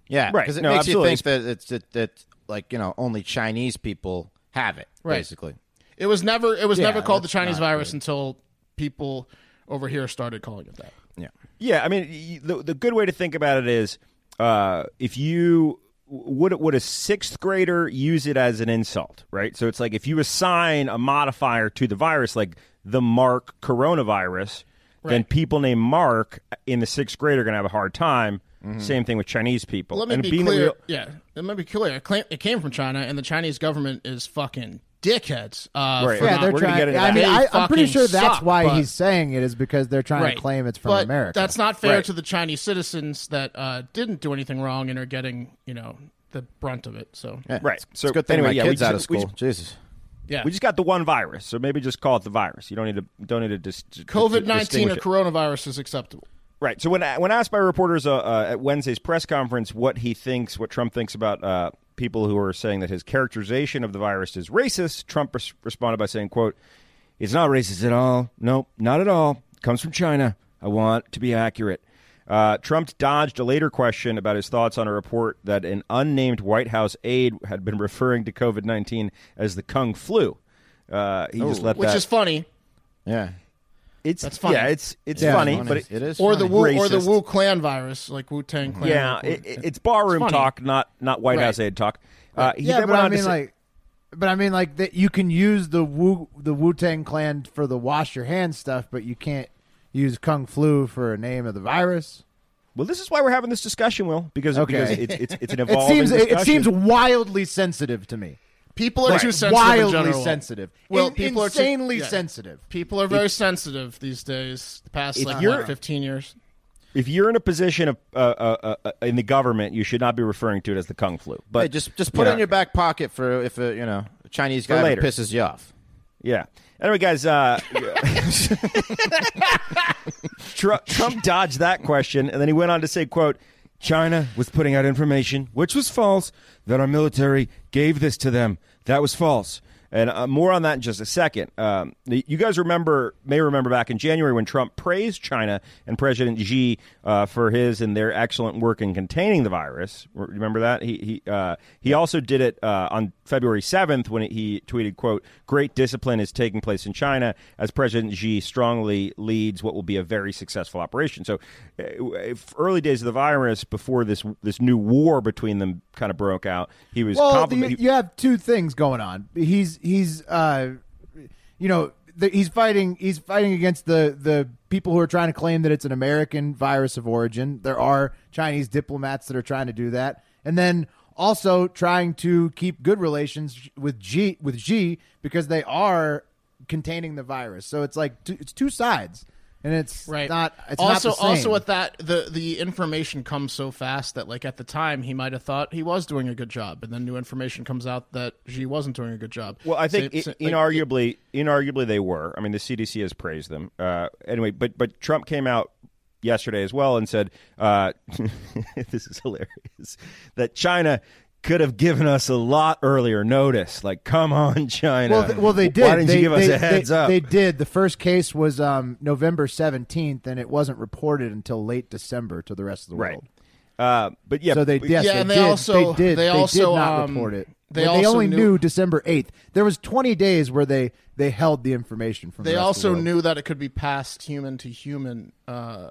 Yeah, Right. Because it No, makes absolutely. you think that it's that, that like you know only Chinese people have it. Right. Basically. It was never. It was Yeah, never called the Chinese not virus until people over here started calling it that. Yeah. Yeah, I mean, the the good way to think about it is, uh, if you would would a sixth grader use it as an insult, right? So it's like if you assign a modifier to the virus, like the Mark coronavirus, then people named Mark in the sixth grade are going to have a hard time. Same thing with Chinese people. Let me and be being that we clear. all- yeah, let me be clear. It came from China, and the Chinese government is fucking dickheads. Uh, Right. Yeah, not- they're We're get I mean, They I, I'm pretty sure that's suck, why but- he's saying it is because they're trying right. to claim it's from but America. That's not fair Right. to the Chinese citizens that uh, didn't do anything wrong and are getting, you know, the brunt of it. So Yeah. Right. It's So a good thing anyway, my yeah, we kids out of just- school. Jesus. yeah, We just got the one virus, so maybe just call it the virus. You don't need to don't need to dis- dis- COVID nineteen or it. coronavirus is acceptable. Right. So when when asked by reporters uh, uh, at Wednesday's press conference what he thinks, what Trump thinks about uh, people who are saying that his characterization of the virus is racist, Trump res- responded by saying, "quote It's not racist at all. Nope, not at all. It comes from China. I want to be accurate." Uh, Trump dodged a later question about his thoughts on a report that an unnamed White House aide had been referring to COVID nineteen as the Kung flu. Uh, he just let Which that. is funny. Yeah. It's that's funny. Yeah, it's it's Yeah, funny, funny. but it, It is Or the funny. Wu, or the Racist. Wu Clan virus, like Wu Tang Clan. Yeah, it, it- it's barroom funny. talk, not not White Right. House aid talk. Uh, he yeah, then but went I on to mean, say- like, but I mean, like that you can use the Wu the Wu Tang Clan for the wash your hands stuff, but you can't use Kung Flu for a name of the virus. well, this is why we're having this discussion, Will, because, Okay. because it's, it's it's an [laughs] It evolving seems it, it discussion. seems wildly sensitive to me. People are too sensitive. in wildly general. sensitive. Well, In- people are too- insanely yeah. sensitive. People are very sensitive these days. The past like you're- what, fifteen years. if you're in a position of uh, uh, uh, in the government, you should not be referring to it as the kung flu. But Hey, just just put it in your back pocket for if a you know a Chinese guy later. pisses you off. Yeah. Anyway, guys, uh, [laughs] Trump, Trump dodged that question, and then he went on to say, "quote China was putting out information which was false that our military gave this to them. That was false." And uh, more on that in just a second. Um, you guys remember, may remember back in January when Trump praised China and President Xi uh, for his and their excellent work in containing the virus. Remember that he he uh, he also did it uh, on February seventh when he tweeted, "quote Great discipline is taking place in China as President Xi strongly leads what will be a very successful operation." So, uh, if early days of the virus, before this this new war between them kind of broke out, he was Well, compliment- the, you have two things going on. He's he's uh, you know the, he's fighting he's fighting against the the people who are trying to claim that it's an American virus of origin. There are Chinese diplomats that are trying to do that, and then also trying to keep good relations with Xi with Xi because they are containing the virus. So it's like two, it's two sides, and it's right not it's also not the same. also with that the the information comes so fast that like at the time he might have thought he was doing a good job and then new information comes out that Xi wasn't doing a good job Well, I think Same- i- same- like, inarguably, inarguably they were. I mean, the CDC has praised them. Uh, anyway, but but Trump came out yesterday as well and said, uh, [laughs] "This is hilarious." That China could have given us a lot earlier notice. Like, come on, China. Well, th- well, they did. Why didn't they, you give us they- a heads they- up? They did. The first case was um, November seventeenth, and it wasn't reported until late December to the rest of the right. world. Uh, but yeah, so they but- yes, Yeah, they and they did. also- they did. they also, did not um, report it. they Well, also only knew- knew December eighth. There was twenty days where they they held the information from. they the also the knew that it could be passed human to human uh,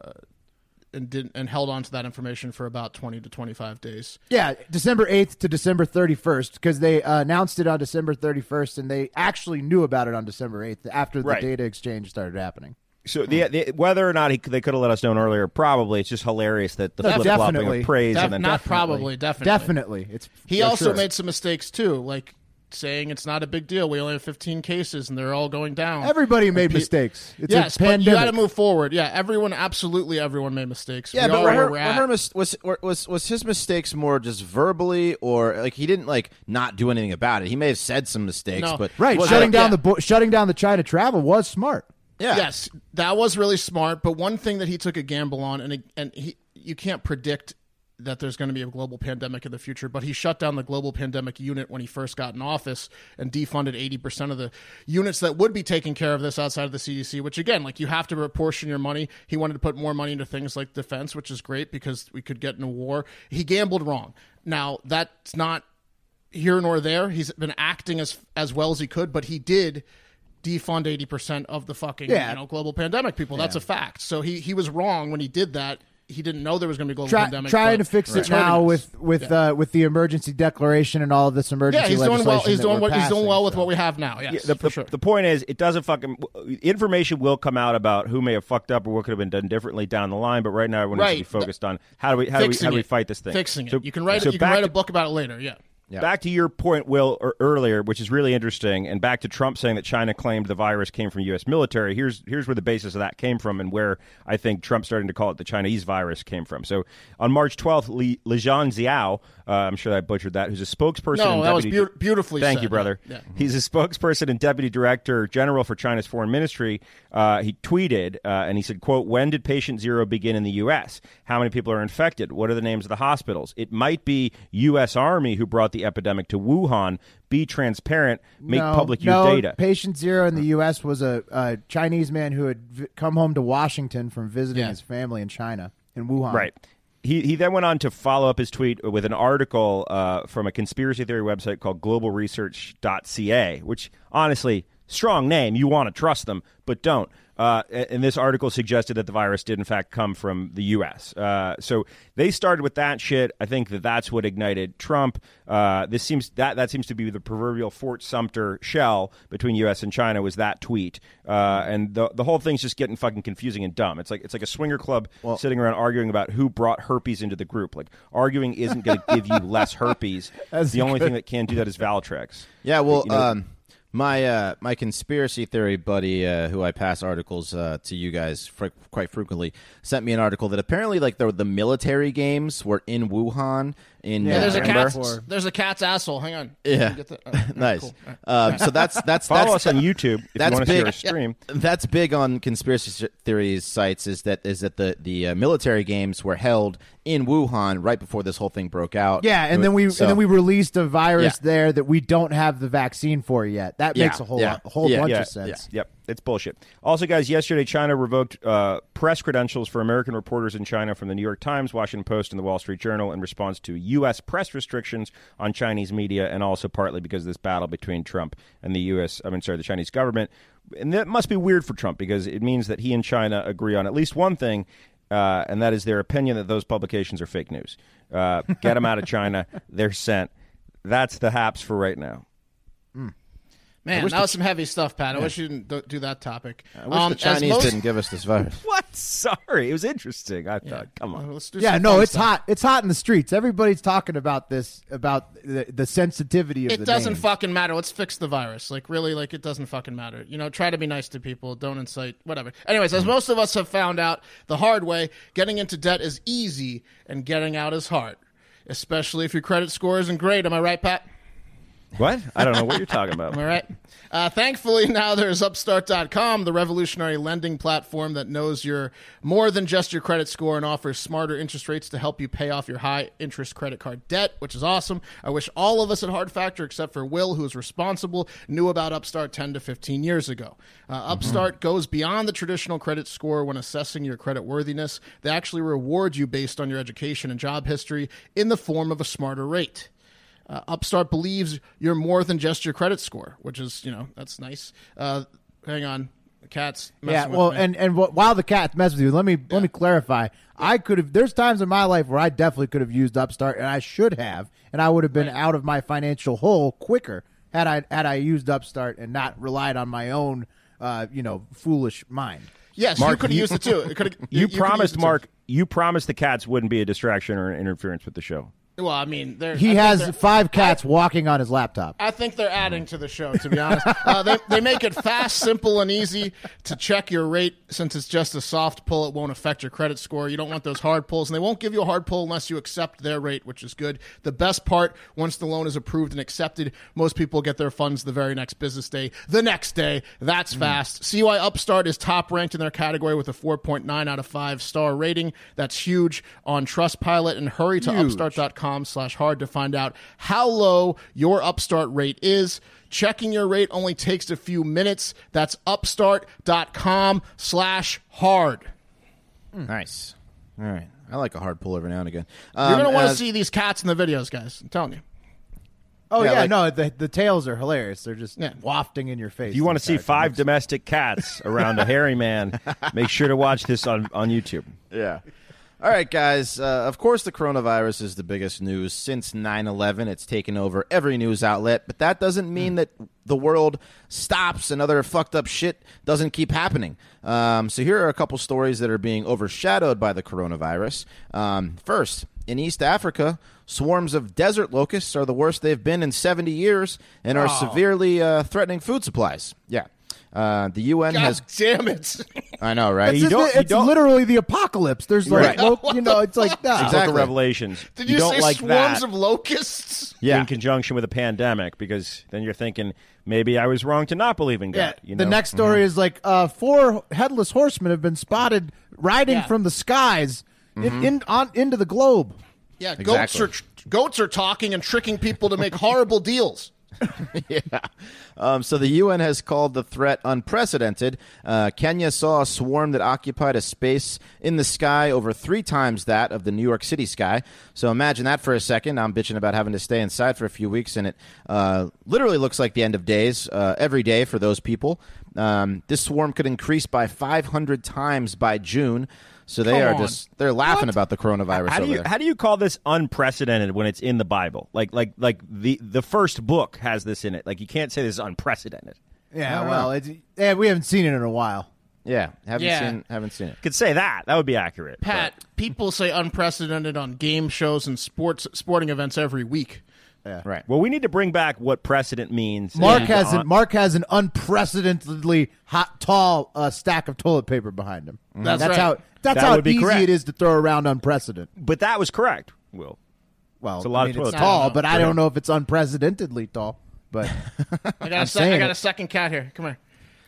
and didn't and held on to that information for about 20 to 25 days Yeah, December eighth to December thirty first because they uh, announced it on December thirty first, and they actually knew about it on December eighth after the Right. data exchange started happening. So the, the whether or not he, they could have let us know earlier, probably it's just hilarious that the No, flip flopping of praise Def- and then not probably definitely Definitely, it's he also sure. made some mistakes too like saying it's not a big deal we only have 15 cases and they're all going down Everybody made pe- mistakes. It's yes a but pandemic. you got to move forward yeah everyone absolutely everyone made mistakes Yeah, we but were her, we're were her mis- was was was his mistakes more just verbally or like he didn't like not do anything about it? He may have said some mistakes, No. but Right, was shutting down yeah. the bo- shutting down the China travel was smart. Yeah. Yes, that was really smart. But one thing that he took a gamble on, and and he, you can't predict that there's going to be a global pandemic in the future. But he shut down the global pandemic unit when he first got in office and defunded 80% of the units that would be taking care of this outside of the CDC. Which again, like you have to apportion your money. He wanted to put more money into things like defense, which is great because we could get in a war. He gambled wrong. Now that's not here nor there. He's been acting as as well as he could, but he did defund eighty percent of the fucking Yeah. you know global pandemic people. That's a fact. So he he was wrong when he did that. He didn't know there was going to be a global Try, pandemic. trying to fix it's it now hurting us. with with uh, with the emergency declaration and all of this emergency yeah, he's doing well. He's doing we're what he's doing well with so. what we have now. Yes, the, for the, sure. the point is, it doesn't fucking information will come out about who may have fucked up or what could have been done differently down the line. But right now, everyone Right. needs to be focused on how do we how do we how do we fight this thing? Fixing it. You can write so it. You can back write a to- book about it later. Yeah. Back to your point, Will, er, earlier, which is really interesting, and back to Trump saying that China claimed the virus came from U.S. military. Here's here's where the basis of that came from, and where I think Trump starting to call it the Chinese virus came from. So on March 12th, Li, Lijian Xiao, uh, I'm sure I butchered that, who's a spokesperson. No, that was deputy- beau- beautifully Thank said. you, brother. Yeah. He's a spokesperson and deputy director general for China's foreign ministry. Uh, he tweeted uh, and he said, "quote When did patient zero begin in the U.S.? How many people are infected? What are the names of the hospitals? It might be U.S. Army who brought the epidemic to Wuhan. Be transparent. Make no, public your no, data." Patient zero in the U.S. was a, a Chinese man who had vi- come home to Washington from visiting Yeah. his family in China in Wuhan. Right. He, he then went on to follow up his tweet with an article uh, from a conspiracy theory website called globalresearch.ca, which honestly, strong name. You want to trust them, but don't. Uh, and this article suggested that the virus did in fact come from the U.S. Uh, so they started with that shit. I think that that's what ignited Trump. Uh, this seems that that seems to be the proverbial Fort Sumter shell between U.S. and China was that tweet, uh, and the the whole thing's just getting fucking confusing and dumb. It's like it's like a swinger club sitting around arguing about who brought herpes into the group. Like arguing isn't going to give you less herpes. [laughs] The only good. thing that can do that is Valtrex. Yeah, well, You know- um, my uh, my conspiracy theory buddy, uh, who I pass articles uh, to you guys fr- quite frequently, sent me an article that apparently, like, the the military games were in Wuhan in Yeah, there's a November. cat's there's a cat's asshole. Hang on. Yeah. Get that- [laughs] oh, nice. cool. All right. Um, so that's [laughs] that's Follow that's, us on YouTube if that's you want to see big. our stream. That's big on conspiracy theories sites. Is that is that the the uh, military games were held in Wuhan right before this whole thing broke out? Yeah, and then we So- and then we released a virus Yeah. there that we don't have the vaccine for yet. That Yeah, makes a whole yeah, lot, a whole yeah, bunch yeah, of sense. Yep, it's bullshit. Also, guys, yesterday China revoked uh, press credentials for American reporters in China from the New York Times, Washington Post, and the Wall Street Journal in response to U.S. press restrictions on Chinese media, and also partly because of this battle between Trump and the U.S. I mean, sorry, the Chinese government. And that must be weird for Trump because it means that he and China agree on at least one thing. Uh, and that is their opinion that those publications are fake news. Uh, get them out of China. [laughs] They're sent. That's the haps for right now. Man, that was some heavy stuff, Pat. I wish you didn't do- do that topic. I wish Um, the Chinese most- didn't give us this virus. [laughs] What? Sorry, it was interesting. I thought, come on. let's do Yeah, no, it's stuff. hot. It's hot in the streets. Everybody's talking about this, about the, the sensitivity of the It doesn't name. fucking matter. Let's fix the virus. Like really, like it doesn't fucking matter. You know, try to be nice to people. Don't incite whatever. Anyways, as most of us have found out the hard way, getting into debt is easy and getting out is hard. Especially if your credit score isn't great. Am I right, Pat? What? I don't know what you're talking about. [laughs] All right. Uh, thankfully, now there's Upstart.com, the revolutionary lending platform that knows you're more than just your credit score and offers smarter interest rates to help you pay off your high interest credit card debt, which is awesome. I wish all of us at Hard Factor, except for Will, who is responsible, knew about Upstart 10 to 15 years ago. Uh, Upstart goes beyond the traditional credit score when assessing your credit worthiness. They actually reward you based on your education and job history in the form of a smarter rate. Uh, Upstart believes you're more than just your credit score, which is, you know, that's nice. Uh, hang on. The cat's messing Yeah, with well, me. and and while the cat messes with you, let me let me clarify. I could have. There's times in my life where I definitely could have used Upstart, and I should have, and I would have been out of my financial hole quicker had I had I used Upstart and not relied on my own, uh, you know, foolish mind. yes, you could have used it too. It could've- [laughs] You, promised, used it too. Mark. You promised the cats wouldn't be a distraction or an interference with the show. Well, I mean, I He think has five cats walking on his laptop. I think they're adding to the show, to be honest. Uh, they, they make it fast, simple, and easy to check your rate since it's just a soft pull. It won't affect your credit score. You don't want those hard pulls, and they won't give you a hard pull unless you accept their rate, which is good. The best part, once the loan is approved and accepted, most people get their funds the very next business day, the next day. That's fast. See why Upstart is top ranked in their category with a 4.9 out of 5 star rating. That's huge on Trustpilot, and hurry to upstart.com slash hard to find out how low your Upstart rate is. Checking your rate only takes a few minutes. That's upstart.com slash hard. Nice. All right. I like a hard pull every now and again. You're Um, going to want to as- see these cats in the videos, guys. I'm telling you. Oh Yeah, yeah, like- no, the the tails are hilarious. They're just Yeah. wafting in your face. If you want to see five domestic cats around a hairy man, make sure to watch this on, on YouTube. Yeah. All right, guys. Uh, of course, the coronavirus is the biggest news since 9 11. It's taken over every news outlet, but that doesn't mean that the world stops and other fucked up shit doesn't keep happening. Um, so, here are a couple stories that are being overshadowed by the coronavirus. Um, first, in East Africa, swarms of desert locusts are the worst they've been in 70 years and are severely uh, threatening food supplies. Yeah. Uh, the UN God has. damn it. I know, right? It's, You don't- you it's don't- literally the apocalypse. There's like, Right. lo- you know, it's like [laughs] that. Book Exactly. of Revelations. Did you, don't say like swarms that of locusts? Yeah. in conjunction with a pandemic because then you're thinking maybe I was wrong to not believe in Yeah. God. You the next story is like uh, four headless horsemen have been spotted riding Yeah. from the skies in, in on into the globe. Yeah, goats Exactly. are goats are talking and tricking people to make [laughs] horrible deals. [laughs] yeah. Um, so the UN has called the threat unprecedented. Uh, Kenya saw a swarm that occupied a space in the sky over three times that of the New York City sky. So imagine that for a second. I'm bitching about having to stay inside for a few weeks, and it uh, literally looks like the end of days uh, every day for those people. Um, this swarm could increase by 500 times by June. So they Come are on. just they're laughing about the coronavirus How do over you there. how do you call this unprecedented when it's in the Bible? Like like like the the first book has this in it. Like you can't say this is unprecedented. Yeah, well, it's, yeah, we haven't seen it in a while. yeah, haven't Yeah. seen haven't seen it. Could say that. That would be accurate. Pat, people say unprecedented on game shows and sports sporting events every week. Right. Well, we need to bring back what precedent means. Mark And, has uh, an Mark has an unprecedentedly hot, tall uh, stack of toilet paper behind him. That's that's right. how that's That how easy correct. it is to throw around unprecedented. but that was correct. Will. Well, It's a lot I of mean, it's toilet tall, paper. but I don't know if it's unprecedentedly tall. But [laughs] I got a sec- I got a second cat here. Come here.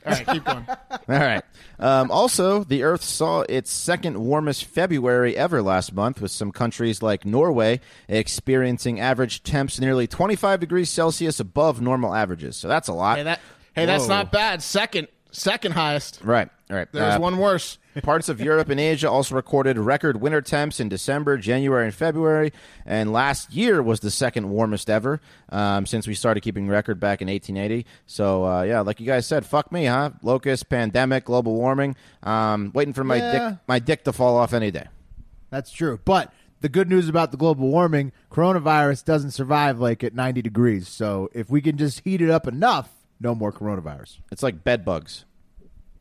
All right, keep going. [laughs] All right. Um, also, the Earth saw its second warmest February ever last month, with some countries like Norway experiencing average temps nearly 25 degrees Celsius above normal averages. So that's a lot. Hey, that hey, that's not bad. Second, second highest. right. All right. There's Uh, one worse. [laughs] Parts of Europe and Asia also recorded record winter temps in December, January, and February. And last year was the second warmest ever um, since we started keeping record back in 1880. So, uh, yeah, like you guys said, fuck me, huh? Locust, pandemic, global warming. Um, waiting for my Yeah. dick, my dick to fall off any day. that's true. But the good news about the global warming, coronavirus doesn't survive like at 90 degrees. So if we can just heat it up enough, no more coronavirus. It's like bed bugs.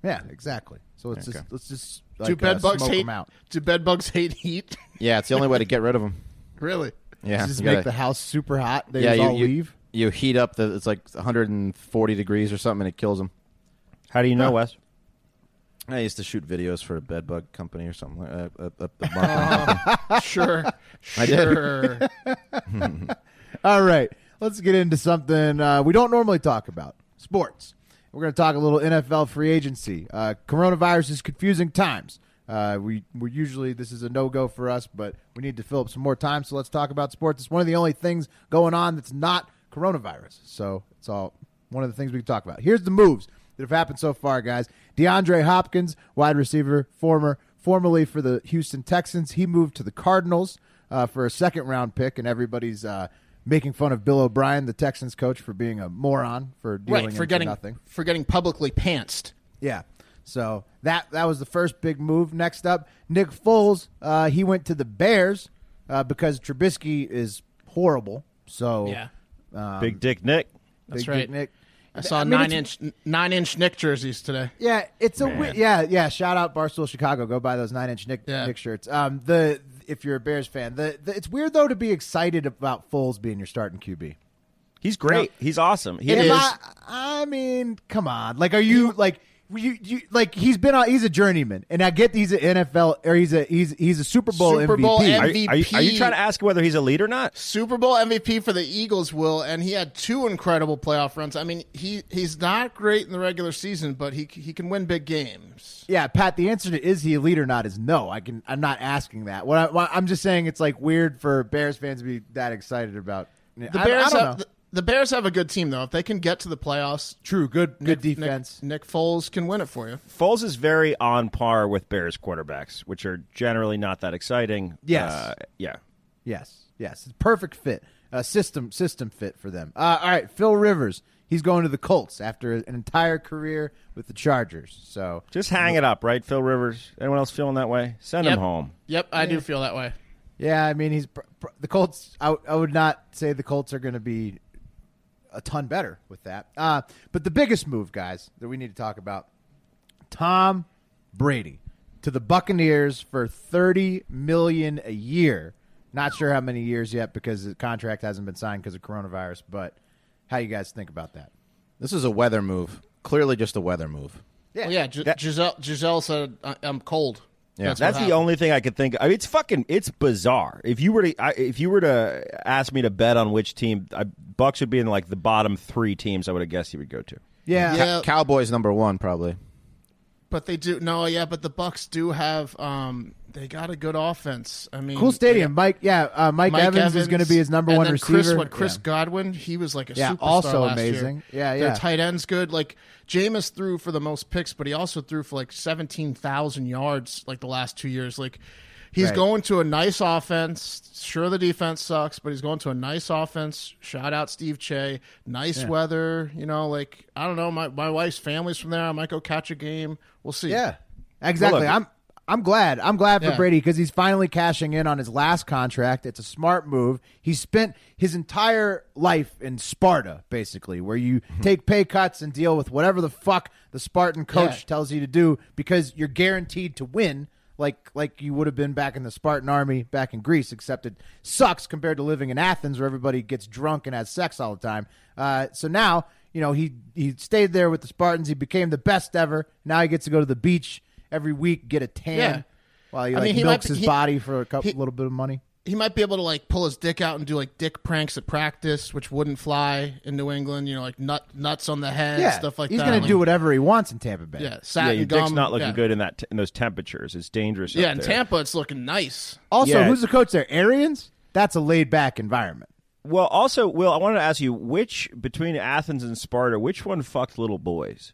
Yeah, exactly. So let's Okay. just let's just do bed uh, bugs smoke hate? 'em out. Do bed bugs hate heat? [laughs] Yeah, it's the only way to get rid of them. really? Yeah, just you make gotta- the house super hot. They yeah, just you, all you, leave. you heat up the it's like 140 degrees or something, and it kills them. How do you know, Wes? I used to shoot videos for a bed bug company or something. like uh, uh, uh, the [laughs] marketing Sure. I did. Sure. [laughs] All right, let's get into something uh, we don't normally talk about: sports. We're going to talk a little NFL free agency. Uh, coronavirus is confusing times. Uh, we we usually this is a no go for us, but we need to fill up some more time. So let's talk about sports. It's one of the only things going on that's not coronavirus. So it's all one of the things we can talk about. Here's the moves that have happened so far, guys. DeAndre Hopkins, wide receiver, former formerly for the Houston Texans, he moved to the Cardinals uh, for a second round pick, and everybody's uh, making fun of Bill O'Brien, the Texans coach, for being a moron for dealing right. For getting nothing. for getting publicly pantsed. Yeah. So that that was the first big move. Next up, Nick Foles. Uh, he went to the Bears uh, because Trubisky is horrible. So Yeah. um, Big Dick Nick. That's Big right. Dick Nick. I saw mean, nine inch nine inch Nick jerseys today. Yeah, it's a yeah yeah. Shout out Barstool Chicago. Go buy those nine inch Nick Yeah. Nick shirts. Um, the if you're a Bears fan. The, the, it's weird though to be excited about Foles being your starting QB. He's great. He's awesome. He is. I, I mean, come on. Like, are you like? You, you like he's been on he's a journeyman and I get he's an NFL or he's a he's he's a Super Bowl Super MVP. Bowl Are, are you, are you trying to ask whether he's a lead or not? Super Bowl MVP for the Eagles, will, and he had two incredible playoff runs. I mean, he he's not great in the regular season, but he he can win big games. Yeah, Pat. The answer to is he elite or not is no. I can. I'm not asking that. What, I, I'm just saying, it's like weird for Bears fans to be that excited about. The I, Bears I don't have know. the, the Bears have a good team though. If they can get to the playoffs, True, good, good Nick- defense. Nick, Nick Foles can win it for you. Foles is very on par with Bears quarterbacks, which are generally not that exciting. Yes. Uh, yeah. Yes, yes, it's perfect fit. Uh, system system fit for them. Uh, all right, Phil Rivers. He's going to the Colts after an entire career with the Chargers. So Just hang it up, right, Phil Rivers? Anyone else feeling that way? Send Yep. him home. Yep, I do feel that way. yeah, I mean he's pr- pr- the Colts. I, I would not say the Colts are going to be a ton better with that. Uh, but the biggest move, guys, that we need to talk about: Tom Brady to the Buccaneers for thirty million a year. Not sure how many years yet because the contract hasn't been signed because of coronavirus. But how you guys think about that? This is a weather move. Clearly, just a weather move. Well, yeah, Gi- Gisele, Gisele said I, I'm cold. Yeah. That's, That's the happened. only thing I could think. Of. I mean, it's fucking. It's bizarre. If you were to, I, if you were to ask me to bet on which team, I, Bucks would be in like the bottom three teams. I would have guessed he would go to. Yeah, Yeah. Cowboys number one, probably. But they do no, yeah. But the Bucks do have um, they got a good offense. I mean, cool stadium. Mike, yeah, uh, Mike, Mike Evans, is going to be his number and one then receiver. Chris, what Chris Yeah. Godwin? He was like a Yeah, superstar also last year. amazing. Yeah, Their tight end's good. Like Jameis threw for the most picks, but he also threw for like seventeen thousand yards like the last two years. Like he's Right. going to a nice offense. Sure, the defense sucks, but he's going to a nice offense. Shout out Steve Che. Nice weather. You know, like I don't know. My my wife's family's from there. I might go catch a game. We'll see. Yeah, exactly. Well, look- I'm I'm glad. I'm glad for Yeah. Brady because he's finally cashing in on his last contract. It's a smart move. He spent his entire life in Sparta, basically, where you take pay cuts and deal with whatever the fuck the Spartan coach Yeah. tells you to do because you're guaranteed to win. Like like you would have been back in the Spartan army back in Greece, except it sucks compared to living in Athens, where everybody gets drunk and has sex all the time. Uh, so now you know he he stayed there with the Spartans. He became the best ever. Now he gets to go to the beach every week, get a tan, Yeah. while he I like mean, he milks be- his he- body for a couple, he- little bit of money. he might be able to like pull his dick out and do like dick pranks at practice, which wouldn't fly in New England. You know, like nut nuts on the head, Yeah, stuff like that. he's that. gonna Like, do whatever he wants in Tampa Bay. Yeah, satin yeah, your gum. dick's not looking yeah. good in that in those temperatures. It's dangerous. Yeah, up in there. Tampa, it's looking nice. Also, Yeah. who's the coach there? Arians. That's a laid back environment. Well, also, Will, I wanted to ask you which between Athens and Sparta, which one fucked little boys?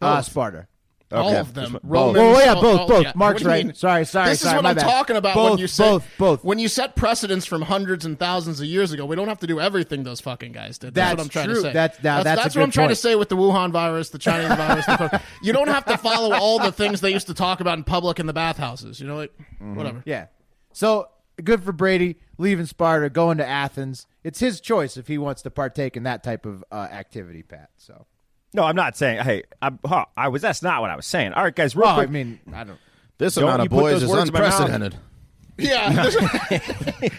Uh, Sparta. All of them. Romans, Oh, yeah, both, all- both. yeah. Mark's What do you right. mean? Sorry, sorry, This sorry, is what I'm bad. talking about Both, when you say both, both. when you set precedents from hundreds and thousands of years ago. We don't have to do everything those fucking guys did. That's, That's what I'm trying true. to say. That's- now, that's a what I'm trying to say with the Wuhan virus, the Chinese [laughs] virus. The, you don't have to follow all the things they used to talk about in public in the bathhouses. You know, like whatever. Yeah. So good for Brady leaving Sparta, going to Athens. It's his choice if he wants to partake in that type of uh, activity, Pat. So, No, I'm not saying. Hey, I, huh, I was. That's not what I was saying. All right, guys, real well, I mean, I don't. This Don't amount of boys is words in my mouth. unprecedented. [laughs] Yeah, [laughs] this,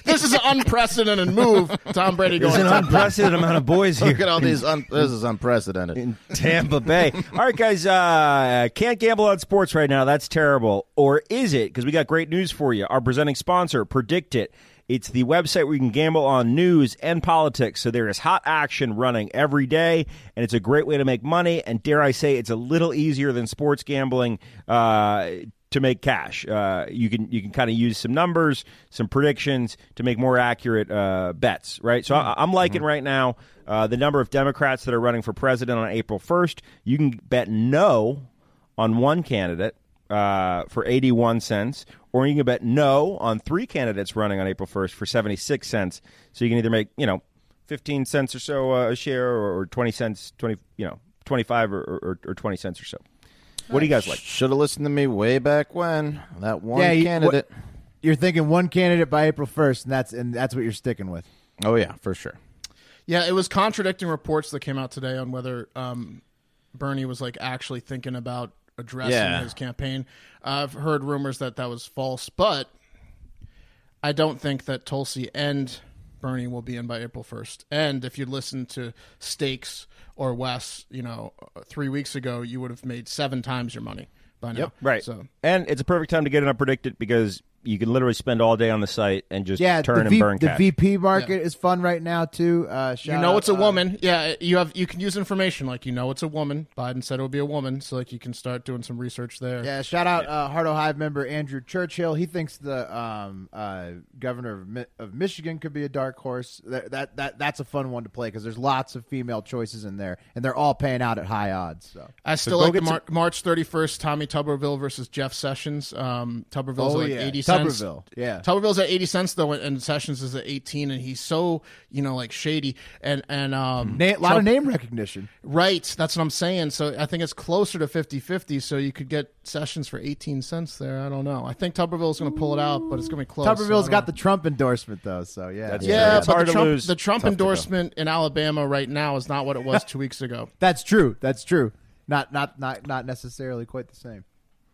this is an unprecedented move. Tom Brady going. There's an unprecedented amount of boys [laughs] here. Look at all these. Un- this is unprecedented. in Tampa Bay. All right, guys, uh, can't gamble on sports right now. That's terrible. Or is it? Because we got great news for you. Our presenting sponsor, PredictIt. It's the website where you can gamble on news and politics. So there is hot action running every day, and it's a great way to make money. And dare I say, it's a little easier than sports gambling. Uh, to make cash. Uh, you can you can kind of use some numbers, some predictions to make more accurate uh, bets, right? So I, I'm liking right now uh, the number of Democrats that are running for president on April 1st. You can bet no on one candidate uh, for 81 cents, or you can bet no on three candidates running on April 1st for 76 cents. So you can either make you know 15 cents or so uh, a share, or, or 20 cents, 20 you know 25 or, or, or 20 cents or so. What do you guys like? Should have listened to me way back when. That one Yeah, you- candidate. You're thinking one candidate by April 1st, and that's and that's what you're sticking with. Oh yeah, for sure. Yeah, it was contradicting reports that came out today on whether um, Bernie was like actually thinking about addressing Yeah. his campaign. I've heard rumors that that was false, but I don't think that Tulsi and Bernie will be in by April 1st. And if you listen to Stakes or Wes, you know, three weeks ago, you would have made seven times your money by now. Right. So And it's a perfect time to get in on PredictIt because you can literally spend all day on the site and just Yeah, turn the, and v- burn the cash. VP market is fun right now too. Uh, you know out, it's a uh, woman. Yeah, you have you can use information like you know it's a woman. Biden said it would be a woman, so like you can start doing some research there. Yeah, shout out uh, Hardo Hive member Andrew Churchill. He thinks the um, uh, governor of, Mi- of Michigan could be a dark horse. That that, that that's a fun one to play because there's lots of female choices in there, and they're all paying out at high odds. So I still go like the get some- March 31st Tommy Tuberville versus Jeff Sessions. Um, Tuberville's Oh, like yeah. 80 cents. Tuberville, yeah. Tuberville's at 80 cents though, and Sessions is at 18, and he's so you know like shady and and um Na- a lot of name recognition. Right, that's what I'm saying. So I think it's closer to 50-50, So you could get Sessions for 18 cents there. I don't know. I think Tuberville's going to pull it out, but it's going to be close. Tuberville's I got don't the. Trump endorsement though, so yeah, That's yeah. yeah, It's but hard the to Trump, lose. the Trump Tough endorsement in Alabama right now is not what it was two weeks ago. that's true. That's true. Not not not not necessarily quite the same.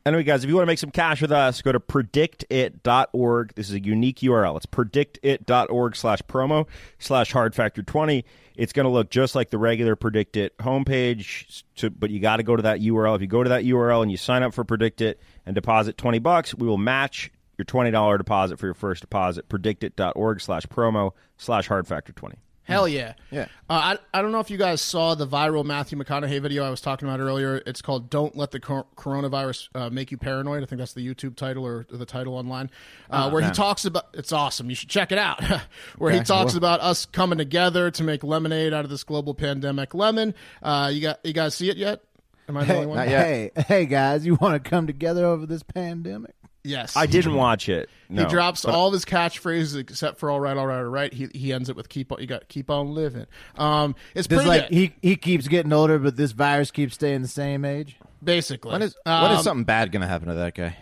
Anyway, guys, if you want to make some cash with us, go to predictit.org. This is a unique URL. It's predictit.org slash promo slash hard factor 20. It's going to look just like the regular PredictIt homepage, to, but you got to go to that URL. If you go to that URL and you sign up for PredictIt and deposit 20 bucks, we will match your $20 deposit for your first deposit. Predictit.org slash promo slash hard factor 20. Hell yeah. Yeah. Uh, I, I don't know if you guys saw the viral Matthew McConaughey video I was talking about earlier. It's called Don't Let the Cor- Coronavirus uh, Make You Paranoid. I think that's the YouTube title or the title online, uh, where he talks about it's awesome. You should check it out. [laughs] where he talks about us coming together to make lemonade out of this global pandemic. Lemon, uh, you got you guys see it yet? Am I the only one? not. Hey, hey guys, you want to come together over this pandemic? Yes. I didn't watch it. No, he drops but- all of his catchphrases except for all right, all right, all right. He he ends it with keep on. You got keep on living. Um, it's This pretty like good, he he keeps getting older, but this virus keeps staying the same age. basically. When is Um, when is something bad going to happen to that guy?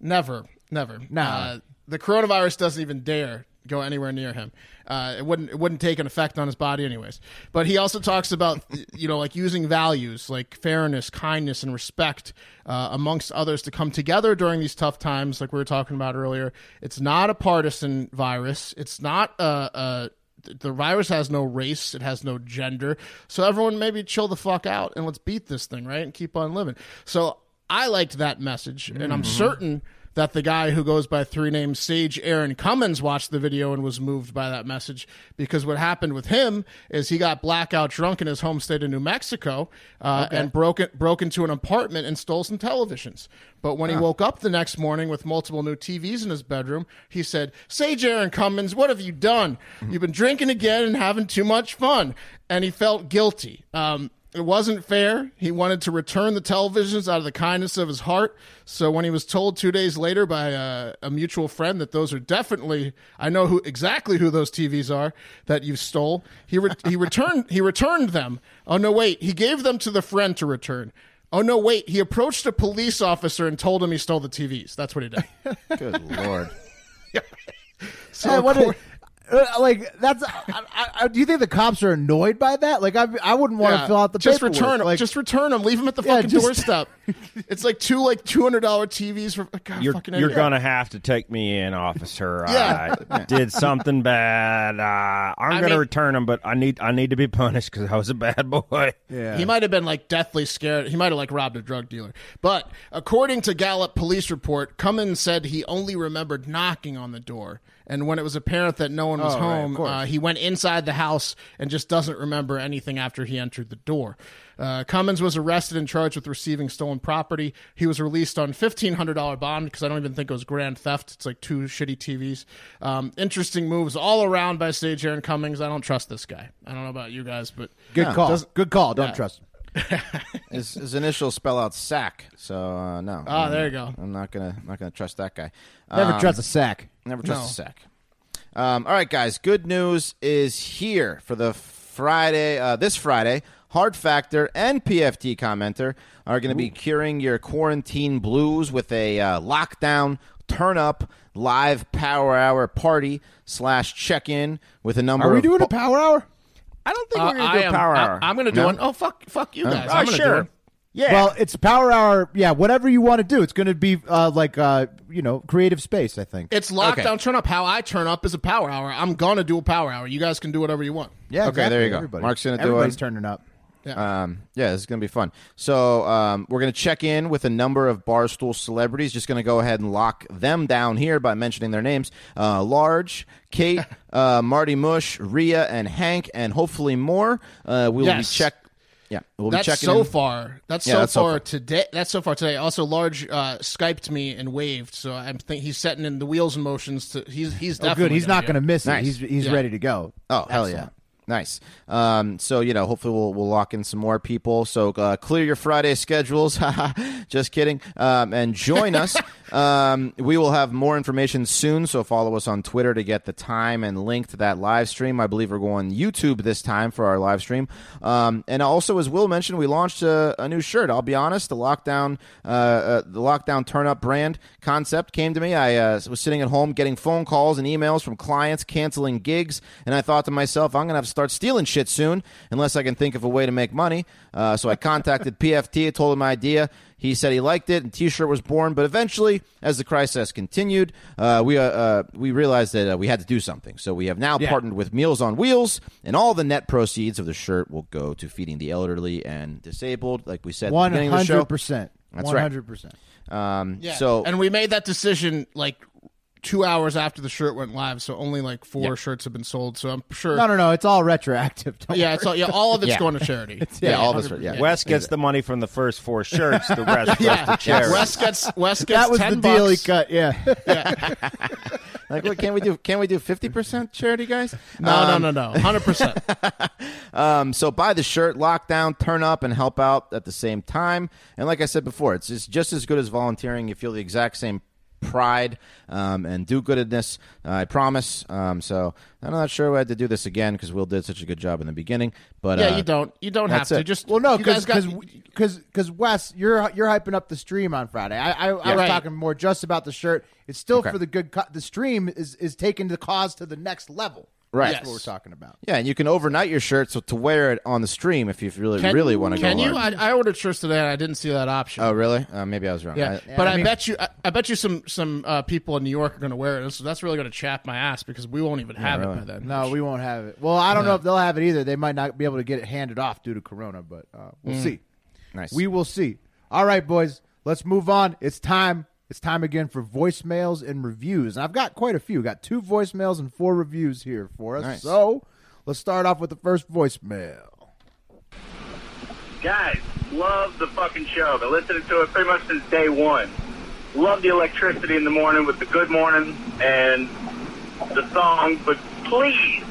Never, never. No. Uh, the coronavirus doesn't even dare go anywhere near him. Uh, it wouldn't. It wouldn't take an effect on his body, anyways. But he also talks about, [laughs] you know, like using values like fairness, kindness, and respect, uh, amongst others, to come together during these tough times, like we were talking about earlier. It's not a partisan virus. It's not a. a the virus has no race, it has no gender. So everyone maybe chill the fuck out and let's beat this thing, right? And keep on living. So I liked that message, and I'm certain that the guy who goes by three names, Sage Aaron Cummins, watched the video and was moved by that message because what happened with him is he got blackout drunk in his home state of New Mexico uh, and broke it, broke into an apartment and stole some televisions. But when he woke up the next morning with multiple new TVs in his bedroom, he said, Sage Aaron Cummins, what have you done? You've been drinking again and having too much fun. And he felt guilty. Um, it wasn't fair. He wanted to return the televisions out of the kindness of his heart. So when he was told two days later by a, a mutual friend that those are definitely, I know who exactly who those TVs are that you stole. He re- he returned he returned them. Oh no, wait, he gave them to the friend to return. Oh no, wait, he approached a police officer and told him he stole the TVs. That's what he did. [laughs] Good lord. [laughs] yeah. So Hey, what accor- Uh, like that's. I, I, I- do you think the cops are annoyed by that? Like I, I wouldn't want to Yeah. fill out the just paperwork. return them. Like, just return them. Leave them at the Yeah, fucking just- doorstep. [laughs] it's like two like two hundred dollar TVs for. God, You're, fucking you're gonna have to take me in, officer. [laughs] Yeah. I did something bad. Uh, I'm I gonna mean- return them, but I need I need to be punished because I was a bad boy. [laughs] yeah. He might have been like deathly scared. He might have like robbed a drug dealer. But according to Gallup police report, Cummins said he only remembered knocking on the door. And when it was apparent that no one was Oh, home, course. uh, he went inside the house and just doesn't remember anything after he entered the door. Uh, Cummins was arrested and charged with receiving stolen property. He was released on fifteen hundred dollar bond because I don't even think it was grand theft. It's like two shitty TVs. Um, interesting moves all around by Sage Aaron Cummins. I don't trust this guy. I don't know about you guys, but good call. Good call. Don't Yeah. trust him. [laughs] His, his initials spell out sack, so uh, no. Ah, there you go. I'm not gonna not gonna trust that guy. Never Um, trust a sack. Never trust No. a sack. Um, all right, guys. Good news is here for the Friday. Uh, this Friday, Hard Factor and PFT commenter are going to be curing your quarantine blues with a uh, lockdown turn up live power hour party slash check in with a number. Are we of doing bu- a power hour? I don't think Uh, we're gonna I do a am, power I, hour. I'm going to do No? one. Oh fuck, fuck you guys. Oh, I'm sure. do one. Yeah. Well, it's power hour. Yeah, whatever you want to do. It's going to be uh, like uh, you know, creative space. I think. It's lockdown turn up. How I turn up is a power hour. I'm gonna do a power hour. You guys can do whatever you want. Yeah. Okay, there you go. Everybody. Mark's gonna do Everybody's it. turning up. Um, yeah, this is going to be fun. So um, we're going to check in with a number of Barstool celebrities. Just going to go ahead and lock them down here by mentioning their names. Uh, Large, Kate, [laughs] uh, Marty Mush, Rhea, and Hank, and hopefully more. Uh, we will Yes. be check. Yeah, we'll That's be checking. so in. far. That's Yeah, so that's so far far. today. That's so far today. Also, large uh, skyped me and waved, so I'm think he's setting in the wheels in motions. To he's he's Oh, good. He's not gonna miss Nice. it. He's he's Yeah. ready to go. Oh hell yeah! Nice. Um, so you know, hopefully we'll we'll lock in some more people. So uh, clear your Friday schedules. [laughs] Just kidding. Um, and join [laughs] us. um, we will have more information soon. So follow us on Twitter to get the time and link to that live stream. I believe we're going YouTube this time for our live stream. Um, and also, as Will mentioned, we launched a, a new shirt. I'll be honest, the lockdown uh, uh, the lockdown turn up brand concept came to me. I uh, was sitting at home getting phone calls and emails from clients canceling gigs, and I thought to myself, I'm gonna have start stealing shit soon unless I can think of a way to make money. Uh, so I contacted PFT, I told him my idea. He said he liked it, and T-shirt was born. But eventually, as the crisis continued, uh, we uh, uh, we realized that uh, we had to do something. So we have now Yeah. partnered with Meals on Wheels, and all the net proceeds of the shirt will go to feeding the elderly and disabled, like we said at the One beginning of the show. hundred percent. That's right. hundred percent. Um, Yeah. So and we made that decision like two hours after the shirt went live, so only like four Yeah. shirts have been sold. So I'm sure. No, no, no. It's all retroactive. [laughs] Don't Yeah, it's all, yeah, all of it's Yeah. going to charity. [laughs] yeah, all of us. Yeah, Wes gets the money from the first four shirts. The [laughs] rest goes Yeah, to charity. Wes gets Wes gets That was 10 the deal he cut. Yeah. like, what can we do? Can we do fifty percent charity, guys? No, no, no, no, hundred percent. Um, so buy the shirt, lock down, turn up, and help out at the same time. And like I said before, it's just, just as good as volunteering. You feel the exact same pride um, and do-goodness. Uh, I promise. Um, so I'm not sure we had to do this again because Will did such a good job in the beginning. But Yeah, uh, you don't. You don't have to. it. Just Well, no, because got- because because Wes, you're you're hyping up the stream on Friday. I I, I was Right. talking more just about the shirt. It's still Okay. for the good. Co- the stream is is taking the cause to the next level. Right. That's Yes. what we're talking about. Yeah, and you can overnight your shirt so to wear it on the stream if you really Can- really want to go Can you? hard. I, I ordered shirts today, and I didn't see that option. oh, really? Uh, maybe I was wrong. Yeah, I- but I, I mean- bet you, I, I bet you some some uh, people in New York are going to wear it. So that's really going to chap my ass because we won't even have really. it by then. No, we won't have it. Well, I don't know if they'll have it either. They might not be able to get it handed off due to Corona, but uh, we'll see. nice. We will see. All right, boys, let's move on. It's time. It's time again for voicemails and reviews. And I've got quite a few. Got two voicemails and four reviews here for us. Nice. So let's start off with the first voicemail. Guys, love the fucking show. Been listening to it pretty much since day one. Love the electricity in the morning with the good morning and the song, but please,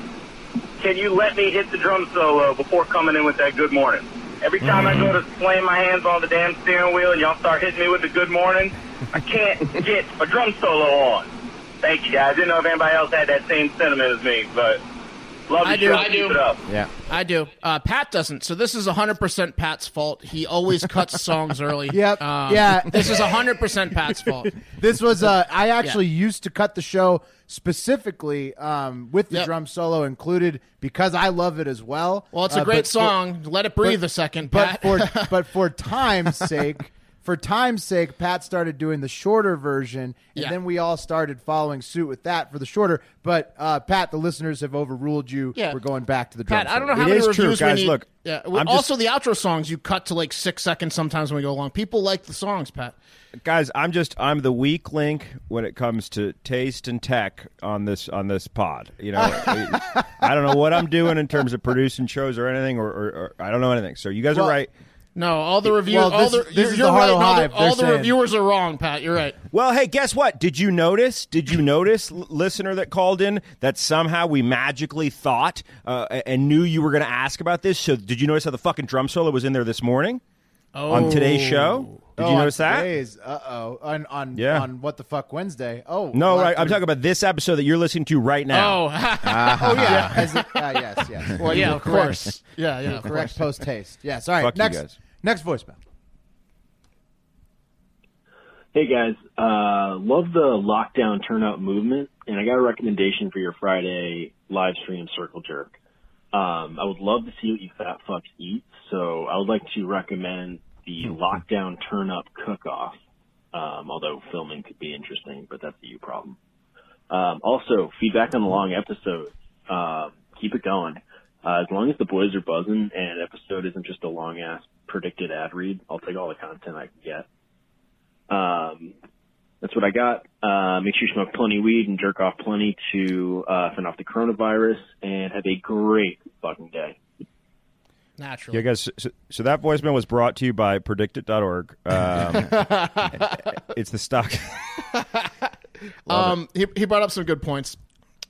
can you let me hit the drum solo before coming in with that good morning? Every time I go mm-hmm. to slam my hands on the damn steering wheel and y'all start hitting me with the good morning, I can't get a drum solo on. Thank you guys. Didn't know if anybody else had that same sentiment as me, but love I do, show. I do. yeah. I do. Uh, Pat doesn't. So this is 100% Pat's fault. He always cuts [laughs] songs early. Yep. Um, Yeah. This is 100% Pat's fault. [laughs] This was uh I actually used to cut the show specifically um, with the Yep. drum solo included because I love it as well. Well, it's a Uh, great but for- song. Let it breathe but- a second, but for [laughs] but for time's sake, for time's sake, Pat started doing the shorter version, and Yeah. then we all started following suit with that for the shorter. But uh, Pat, the listeners have overruled you. Yeah. We're going back to the drum. Pat, I don't know how It many is true, reviews guys. we need. Look, yeah. I'm just- also, the outro songs you cut to like six seconds sometimes when we go along. People like the songs, Pat. guys i'm just i'm the weak link when it comes to taste and tech on this on this pod you know [laughs] i don't know what i'm doing in terms of producing shows or anything or, or, or i don't know anything so you guys Well- are right No, all the reviews, Well, all this- the this is the right. And All, the, all the reviewers are wrong, Pat. You're right. well hey guess what did you notice did you notice listener that called in that somehow we magically thought uh, and knew you were going to ask about this so did you notice how the fucking drum solo was in there this morning on today's show did Oh, you on notice that Uh oh. On on Yeah. on what the fuck Wednesday? Oh no well, right i'm talking about this episode that you're listening to right now Oh, [laughs] Oh yeah. As uh, yes. Yes. [laughs] well, yeah, of Correct. course. Yeah, yeah, of Correct post haste. Yes. All right. Fuck you next. guys. Next voicemail. Hey guys, uh, love the lockdown turnout movement, and I got a recommendation for your Friday live stream Circle Jerk. Um, I would love to see what you fat fucks eat, so I would like to recommend the lockdown turn up cook off. Um, although filming could be interesting, but that's a you problem. Um, also, feedback on the long episode. Uh, keep it going. Uh, as long as the boys are buzzing and episode isn't just a long ass PredictIt ad read, I'll take all the content I can get. Um, that's what I got. Uh, make sure you smoke plenty of weed and jerk off plenty to uh, fend off the coronavirus, and have a great fucking day. Naturally. Yeah, guys. So, so that voicemail was brought to you by Predictit.org. Um, [laughs] it's the stock. [laughs] um, he he brought up some good points.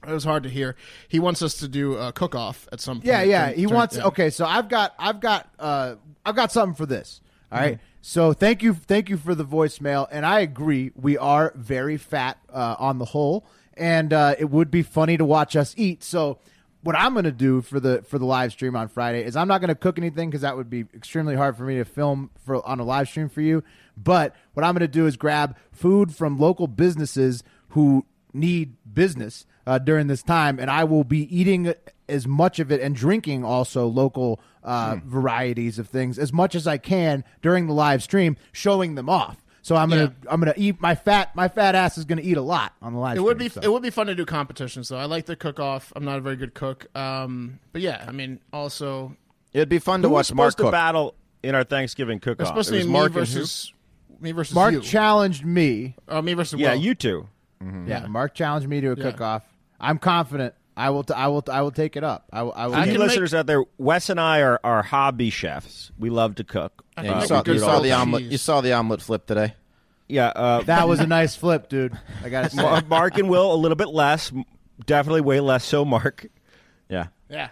It was hard to hear. He wants us to do a cook off at some point. Yeah, yeah. during- He during- wants. yeah. Okay, so I've got, I've got, uh, I've got something for this. All Mm-hmm. right. So thank you, thank you for the voicemail, and I agree. We are very fat uh, on the whole, and uh, it would be funny to watch us eat. So what I'm going to do for the for the live stream on Friday is I'm not going to cook anything because that would be extremely hard for me to film for on a live stream for you. But what I'm going to do is grab food from local businesses who need business uh, during this time, and I will be eating as much of it and drinking also local uh, varieties of things as much as I can during the live stream, showing them off. So I'm gonna I'm gonna eat my fat my fat ass is gonna eat a lot on the live. It would be so. it would be fun to do competitions though. I like the cook off. I'm not a very good cook. Um, but yeah, I mean, also It'd be fun to watch Mark supposed to battle in our Thanksgiving cook-off? supposed It to was be me Mark versus me versus Mark you. challenged me. uh, me versus Yeah, Will. you two. Yeah, Mark challenged me to a Yeah. cook off. I'm confident. I will. T- I will. I will take it up. I will. I will. I For can make- listeners out there, Wes and I are, are hobby chefs. We love to cook. I Yeah, you make saw, you saw the omelet. You saw the omelet flip today. Yeah, uh, that was a nice flip, dude. I gotta Mark and Will a little bit less, definitely way less. So Mark. Yeah. Yeah.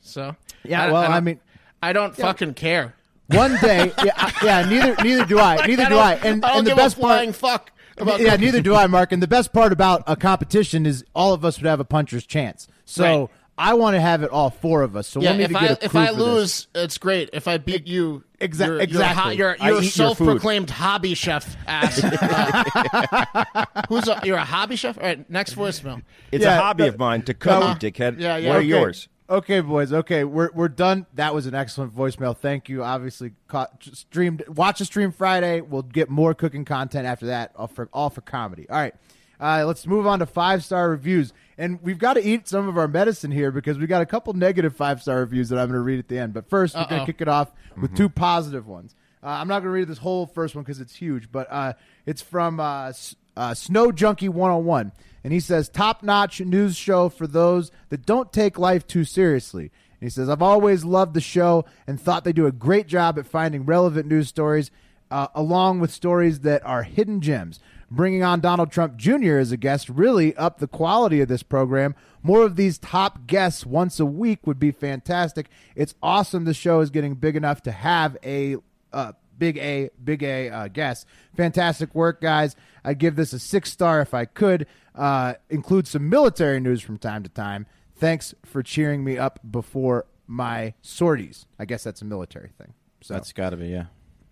So Yeah, well, don't- I mean- I don't fucking care. One day, yeah, I- yeah. Neither, neither do I. [laughs] Neither do don't- I. And, I don't and the best a flying part, fuck about yeah, cooking. neither do I, Mark. And the best part about a competition is all of us would have a puncher's chance. So Right. I want to have it all four of us. So Yeah, we'll if I get a if I for this. lose, it's great. If I beat you, Exa- you're, exactly. You're, I you're, you're eat your food. self-proclaimed hobby chef ass. Uh, [laughs] who's a, you're a hobby chef? All right, next voicemail. It's Yeah, a hobby but- of mine to cook, Uh-huh. dickhead. Yeah, yeah. What are yours? Okay, boys. Okay, we're we're done. That was an excellent voicemail. Thank you. Obviously, caught, streamed. Watch the stream Friday. We'll get more cooking content after that. All for all for comedy. All right. Uh, let's move on to five star reviews, and we've got to eat some of our medicine here because we got a couple negative five star reviews that I'm going to read at the end. But 1st we're going to kick it off with two positive ones. Uh, I'm not going to read this whole first one because it's huge, but uh, it's from uh, S- uh, Snow Junkie 101. And he says, top notch news show for those that don't take life too seriously. And he says, I've always loved the show and thought they do a great job at finding relevant news stories, uh, along with stories that are hidden gems. Bringing on Donald Trump Jr. as a guest really upped the quality of this program. More of these top guests once a week would be fantastic. It's awesome the show is getting big enough to have a uh, big A, big A uh, guest. Fantastic work, guys. I'd give this a six star if I could. Uh, include some military news from time to time. Thanks for cheering me up before my sorties. I guess that's a military thing. So That's got to be yeah.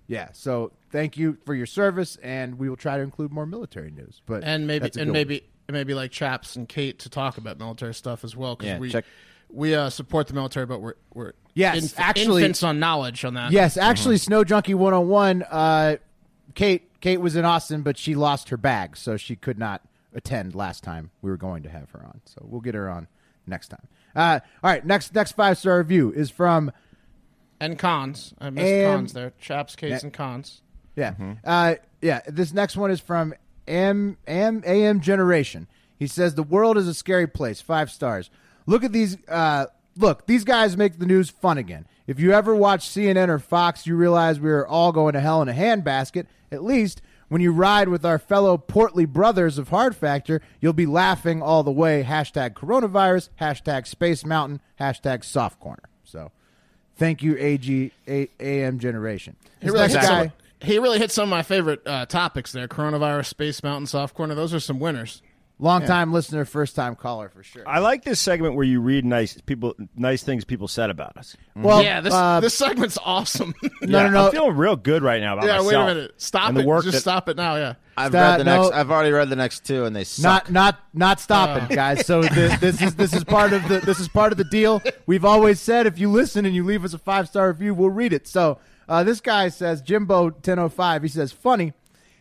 yeah. So thank you for your service, and we will try to include more military news. But and maybe and good maybe maybe like Chaps and Kate to talk about military stuff as well because Yeah, we check- we uh, support the military, but we're we're Yes, inf- actually- infants on knowledge on that. Yes, actually, Snow Junkie 101. Uh, Kate Kate was in Austin, but she lost her bag, so she could not attend last time we were going to have her on. So we'll get her on next time. Uh, all right, next next five star review is from and cons. I missed And- cons there. Chaps, Kates, Yeah. and cons. Yeah. Uh, yeah. This next one is from M M AM Generation. He says the world is a scary place. Five stars. Look at these. Uh, look, these guys make the news fun again. If you ever watch CNN or Fox, you realize we are all going to hell in a handbasket. At least when you ride with our fellow portly brothers of Hard Factor, you'll be laughing all the way. Hashtag coronavirus. Hashtag Space Mountain. Hashtag Soft Corner. So, thank you, AG A- AM Generation. He really, guy. some, he really hit some of my favorite uh, topics there: coronavirus, Space Mountain, Soft Corner. Those are some winners. Long time listener, first time caller for sure. I like this segment where you read nice people, nice things people said about us. Well, yeah, this uh, this segment's awesome. [laughs] no, Yeah, no, no. I'm feeling real good right now about yeah, myself. wait a minute. Stop the it. work Just that- stop it now. Yeah. I've That- read the next. I've already read the next two, and they suck. not not not stopping, guys. So this, this is this is part of the this is part of the deal. We've always said if you listen and you leave us a five star review, we'll read it. So Uh, this guy says Jimbo ten oh five. He says funny.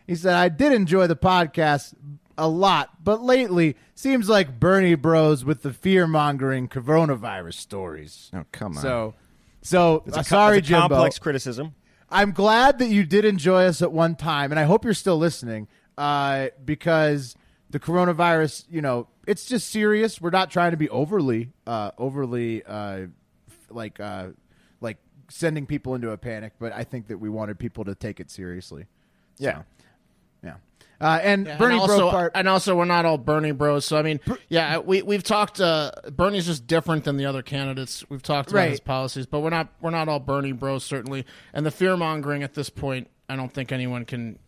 He said I did enjoy the podcast a lot, but lately seems like Bernie Bros with the fear mongering coronavirus stories. Oh, come on. So, so It's a uh, sorry, it's a Jimbo. complex criticism. I'm glad that you did enjoy us at one time, and I hope you're still listening uh, because the coronavirus, you know, it's just serious. We're not trying to be overly, uh, overly, uh, f- like, uh, like sending people into a panic, but I think that we wanted people to take it seriously. yeah. Yeah. Uh, and Yeah, Bernie and also, part. and also, we're not all Bernie bros. So I mean, yeah, we we've talked. Uh, Bernie's just different than the other candidates. We've talked about Right. his policies, but we're not we're not all Bernie bros certainly. And the fear mongering at this point, I don't think anyone can.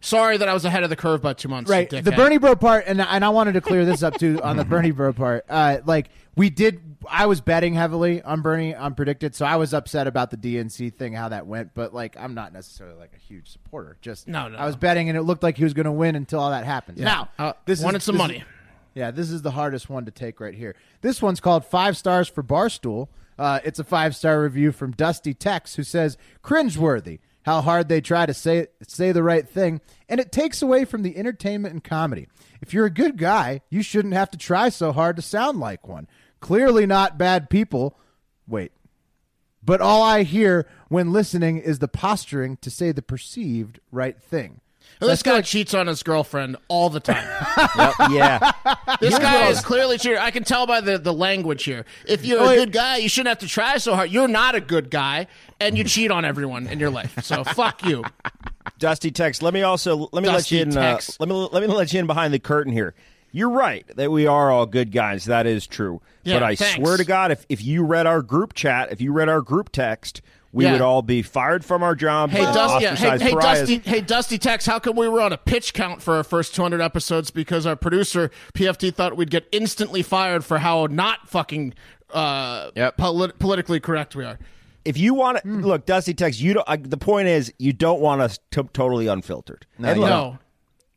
Sorry that I was ahead of the curve by two months. right the bernie bro part and, and i wanted to clear this up too on the [laughs] bernie bro part uh, like we did i was betting heavily on bernie on PredictIt so i was upset about the dnc thing how that went but like i'm not necessarily like a huge supporter just No, no, i was betting and it looked like he was going to win until all that happened now Uh, this wanted is, some this money. is- yeah, this is the hardest one to take right here. This one's called Five Stars for Barstool. Uh, it's a five star review from Dusty Tex, who says, Cringeworthy, how hard they try to say, say the right thing, and it takes away from the entertainment and comedy. If you're a good guy, you shouldn't have to try so hard to sound like one. Clearly not bad people. Wait. But all I hear when listening is the posturing to say the perceived right thing. Well, this guy cheats on his girlfriend all the time. [laughs] Yep, yeah. This guy is clearly cheating. I can tell by the, the language here. If you're Oh, a good guy, you shouldn't have to try so hard. You're not a good guy, and you cheat on everyone in your life. So [laughs] fuck you. Dusty Tex. Let me also let me Dusty let you in. Uh, let me let me let you in behind the curtain here. You're right that we are all good guys. That is true. Yeah, but I thanks. swear to God, if if you read our group chat, if you read our group text, we Yeah. would all be fired from our job. Hey, Dusty, yeah, hey, hey. Dusty, hey, Dusty Tex, how come we were on a pitch count for our first 200 episodes because our producer, PFT, thought we'd get instantly fired for how not fucking uh, Yep. polit- politically correct we are. If you want to Hmm. look, Dusty Tex, you don't. I, the point is, you don't want us to, totally unfiltered. No, And look, No.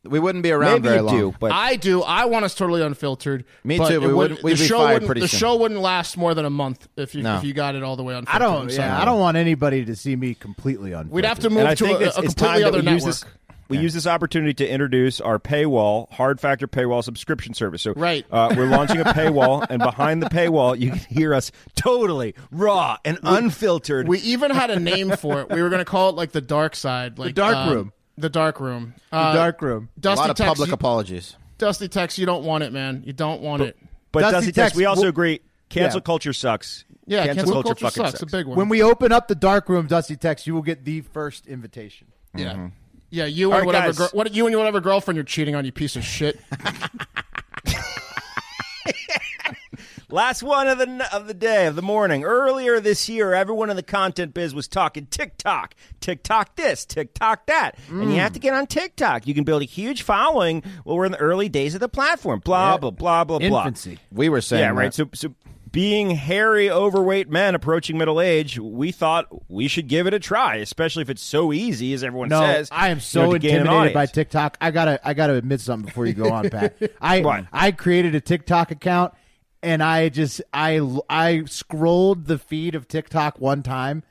We wouldn't be around maybe very you long. do, but I do. I want us totally unfiltered. Me but too, it we would- wouldn't- we'd the be show fired wouldn't- pretty The soon. show wouldn't last more than a month if you No. if you got it all the way I unfiltered. don't. I'm Yeah. I don't want anybody to see me completely unfiltered. We'd have to move I to a, it's, a it's completely time other that we use network. this. We use this opportunity to introduce our paywall, Hard Factor paywall subscription service. So, Right. uh, we're launching a paywall, and behind the paywall, you can hear us totally raw and unfiltered. We even had a name for it. We were going to call it like the dark side, like dark um, room. The dark room. The Uh, dark room. A Dusty lot of Tex, public you, apologies. Dusty Tex, you don't want it, man. You don't want it. but Dusty Dusty Tex, Tex, we also we'll- agree. Cancel Yeah. culture sucks. Yeah, cancel, culture, fucking sucks. A big one. When we open up the dark room, Dusty Tex, you will get the first invitation. yeah, yeah. You All and right, whatever. guys. Girl, what you and your whatever girlfriend you're cheating on, you piece of shit. [laughs] Last one of the of the day of the morning. Earlier this year, everyone in the content biz was talking TikTok, TikTok this, TikTok that, and you have to get on TikTok. You can build a huge following. Well, we're in the early days of the platform. Blah Yeah. blah blah blah blah. Infancy. We were saying Yeah, right. that. So, so being hairy, overweight men approaching middle age, we thought we should give it a try, especially if it's so easy as everyone No, says. I am you so know, gain an intimidated by. TikTok. I gotta, I gotta admit something before you go on, Pat. [laughs] I, What? I created a TikTok account, and I just, I, I scrolled the feed of TikTok one time.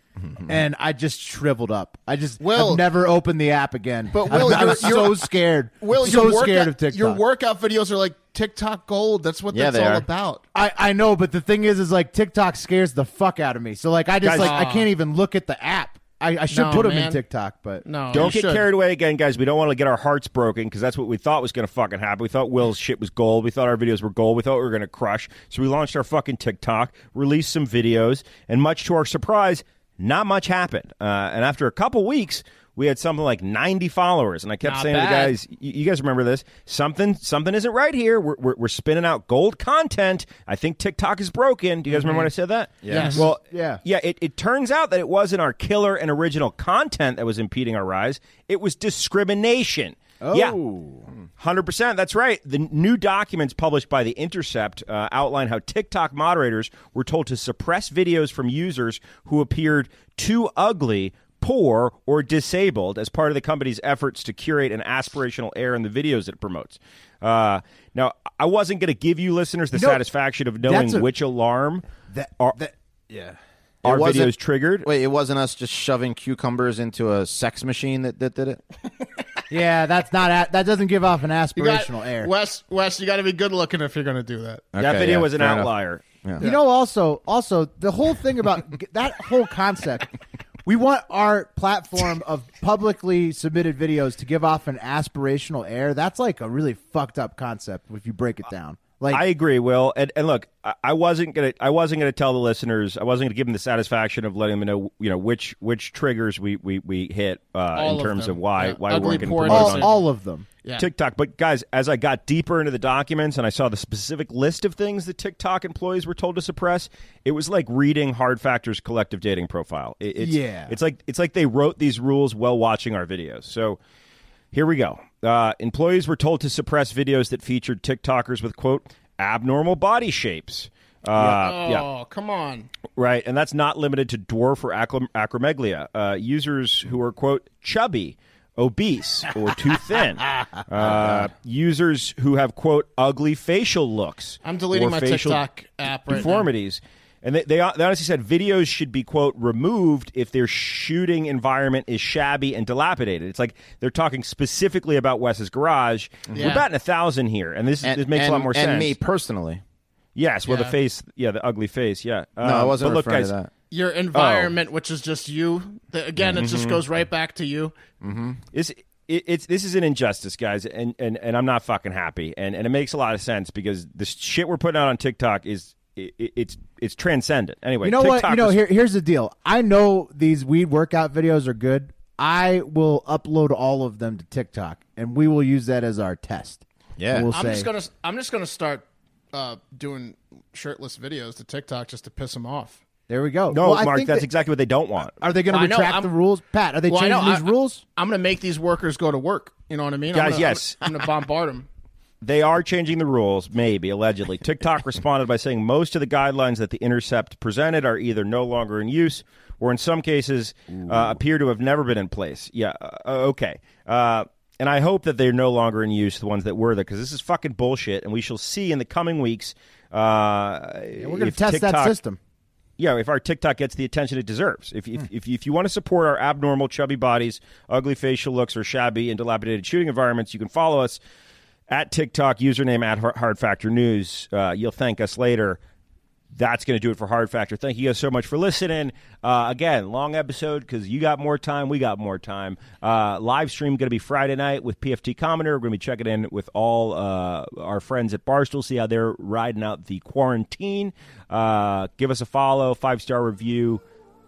And I just shriveled up. I just Will- never opened the app again. But [laughs] I'm- Will, I'm you're- so you're- scared. Will, so your scared of TikTok. Your workout videos are like TikTok gold. That's what Yeah, that's they all are. about. I, I know, but the thing is, is like TikTok scares the fuck out of me. So like, I just Guys- like I can't even look at the app. I, I should No, put them in. TikTok, but No, Don't get should. carried away again, guys. We don't want to get our hearts broken because that's what we thought was going to fucking happen. We thought Will's shit was gold. We thought our videos were gold. We thought we were going to crush. So we launched our fucking TikTok, released some videos, and much to our surprise, not much happened. Uh, and after a couple weeks, we had something like 90 followers. And I kept Not saying to the guys, you, you guys remember this? Something something isn't right here. We're, we're, we're spinning out gold content. I think TikTok is broken. Do you guys remember when I said that? Yes. Well, Yeah. yeah. It, it turns out that it wasn't our killer and original content that was impeding our rise. It was discrimination. Yeah. Oh. 100%. That's right. The new documents published by The Intercept uh, outline how TikTok moderators were told to suppress videos from users who appeared too ugly, poor, or disabled as part of the company's efforts to curate an aspirational air in the videos it promotes. Uh, now, I wasn't going to give you listeners the You know, satisfaction of knowing a- which alarm that are. that yeah. our wasn't- videos triggered. Wait, it wasn't us just shoving cucumbers into a sex machine that, that did it? [laughs] Yeah, that's not a, that doesn't give off an You got- aspirational air. Wes, Wes, you got to be good looking if you're going to do that. that video yeah, was an fair enough. outlier. You know, also, also the whole thing about [laughs] that whole concept. We want our platform of publicly submitted videos to give off an aspirational air. That's like a really fucked up concept if you break it down. Like, I agree, Will. And, and look, I, I wasn't gonna, I wasn't gonna tell the listeners, I wasn't gonna give them the satisfaction of letting them know, you know, which which triggers we we, we hit uh, in of terms them. of why Yeah. why we Ugly weren't getting porn all, all of them. Yeah. TikTok. But guys, as I got deeper into the documents and I saw the specific list of things that TikTok employees were told to suppress, it was like reading Hard Factor's collective dating profile. It- it's, Yeah. it's like it's like they wrote these rules while watching our videos. So here we go. Uh, employees were told to suppress videos that featured TikTokers with quote abnormal body shapes. Uh, Oh, yeah. come on. Right, and that's not limited to dwarf or acrom- acromegalia. Uh, users who are quote chubby, obese, or too thin. [laughs] Uh, users who have quote ugly facial looks. I'm deleting my facial TikTok app right now. Deformities. And they, they they honestly said videos should be quote removed if their shooting environment is shabby and dilapidated. It's like they're talking specifically about Wes's garage. Mm-hmm. Yeah. We're batting a thousand here, and this, And, this makes and, a lot more and sense. And me personally. yes, well, the face, yeah, the ugly face, yeah. No, I Um, wasn't but look, guys, to that. Your oh. environment, which is just you. The, again, it just mm-hmm. goes right back to you. Mm-hmm. It's it, it's this is an injustice, guys, and, and, and I'm not fucking happy, and and it makes a lot of sense because the shit we're putting out on TikTok is it, it's it's transcendent. Anyway, You know what? You know, TikTokers- here, here's the deal. I know these weed workout videos are good. I will upload all of them to TikTok, and we will use that as our test. Yeah. We'll I'm say, just gonna I'm just gonna start uh, doing shirtless videos to TikTok just to piss them off. there we go. no, Well, Mark, that's that- exactly what they don't want. Are they going to know, retract I'm- the rules, Pat? Are they Well, I changing know, these I- rules? I'm gonna make these workers go to work. You know what I mean, I'm Guys, gonna- yes. I'm, gonna bombard them. They are changing the rules, maybe allegedly. [laughs] TikTok responded by saying most of the guidelines that the Intercept presented are either no longer in use or, in some cases, uh, appear to have never been in place. Yeah, uh, okay. Uh, and I hope that they're no longer in use, the ones that were there, because this is fucking bullshit. And we shall see in the coming weeks. Uh, We're going to test that system. yeah, if our TikTok gets the attention it deserves. If if, if, if you want to support our abnormal, chubby bodies, ugly facial looks, or shabby and dilapidated shooting environments, you can follow us at TikTok, username at Hard Factor News. Uh, you'll thank us later. That's going to do it for Hard Factor. Thank you guys so much for listening. Uh, again, long episode because you got more time, we got more time. Uh, live stream going to be Friday night with PFT Commoner. We're going to be checking in with all uh, our friends at Barstool, see how they're riding out the quarantine. Uh, give us a follow, five star review,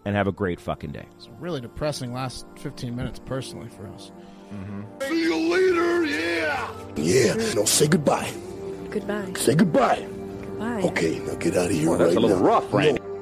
and have a great fucking day. It's really depressing last 15 minutes personally for us. Mm-hmm. See you later, yeah! Yeah, no, say goodbye. Goodbye. Say goodbye. Goodbye. Okay, now get out of here that's right a little now. rough, Randy. No.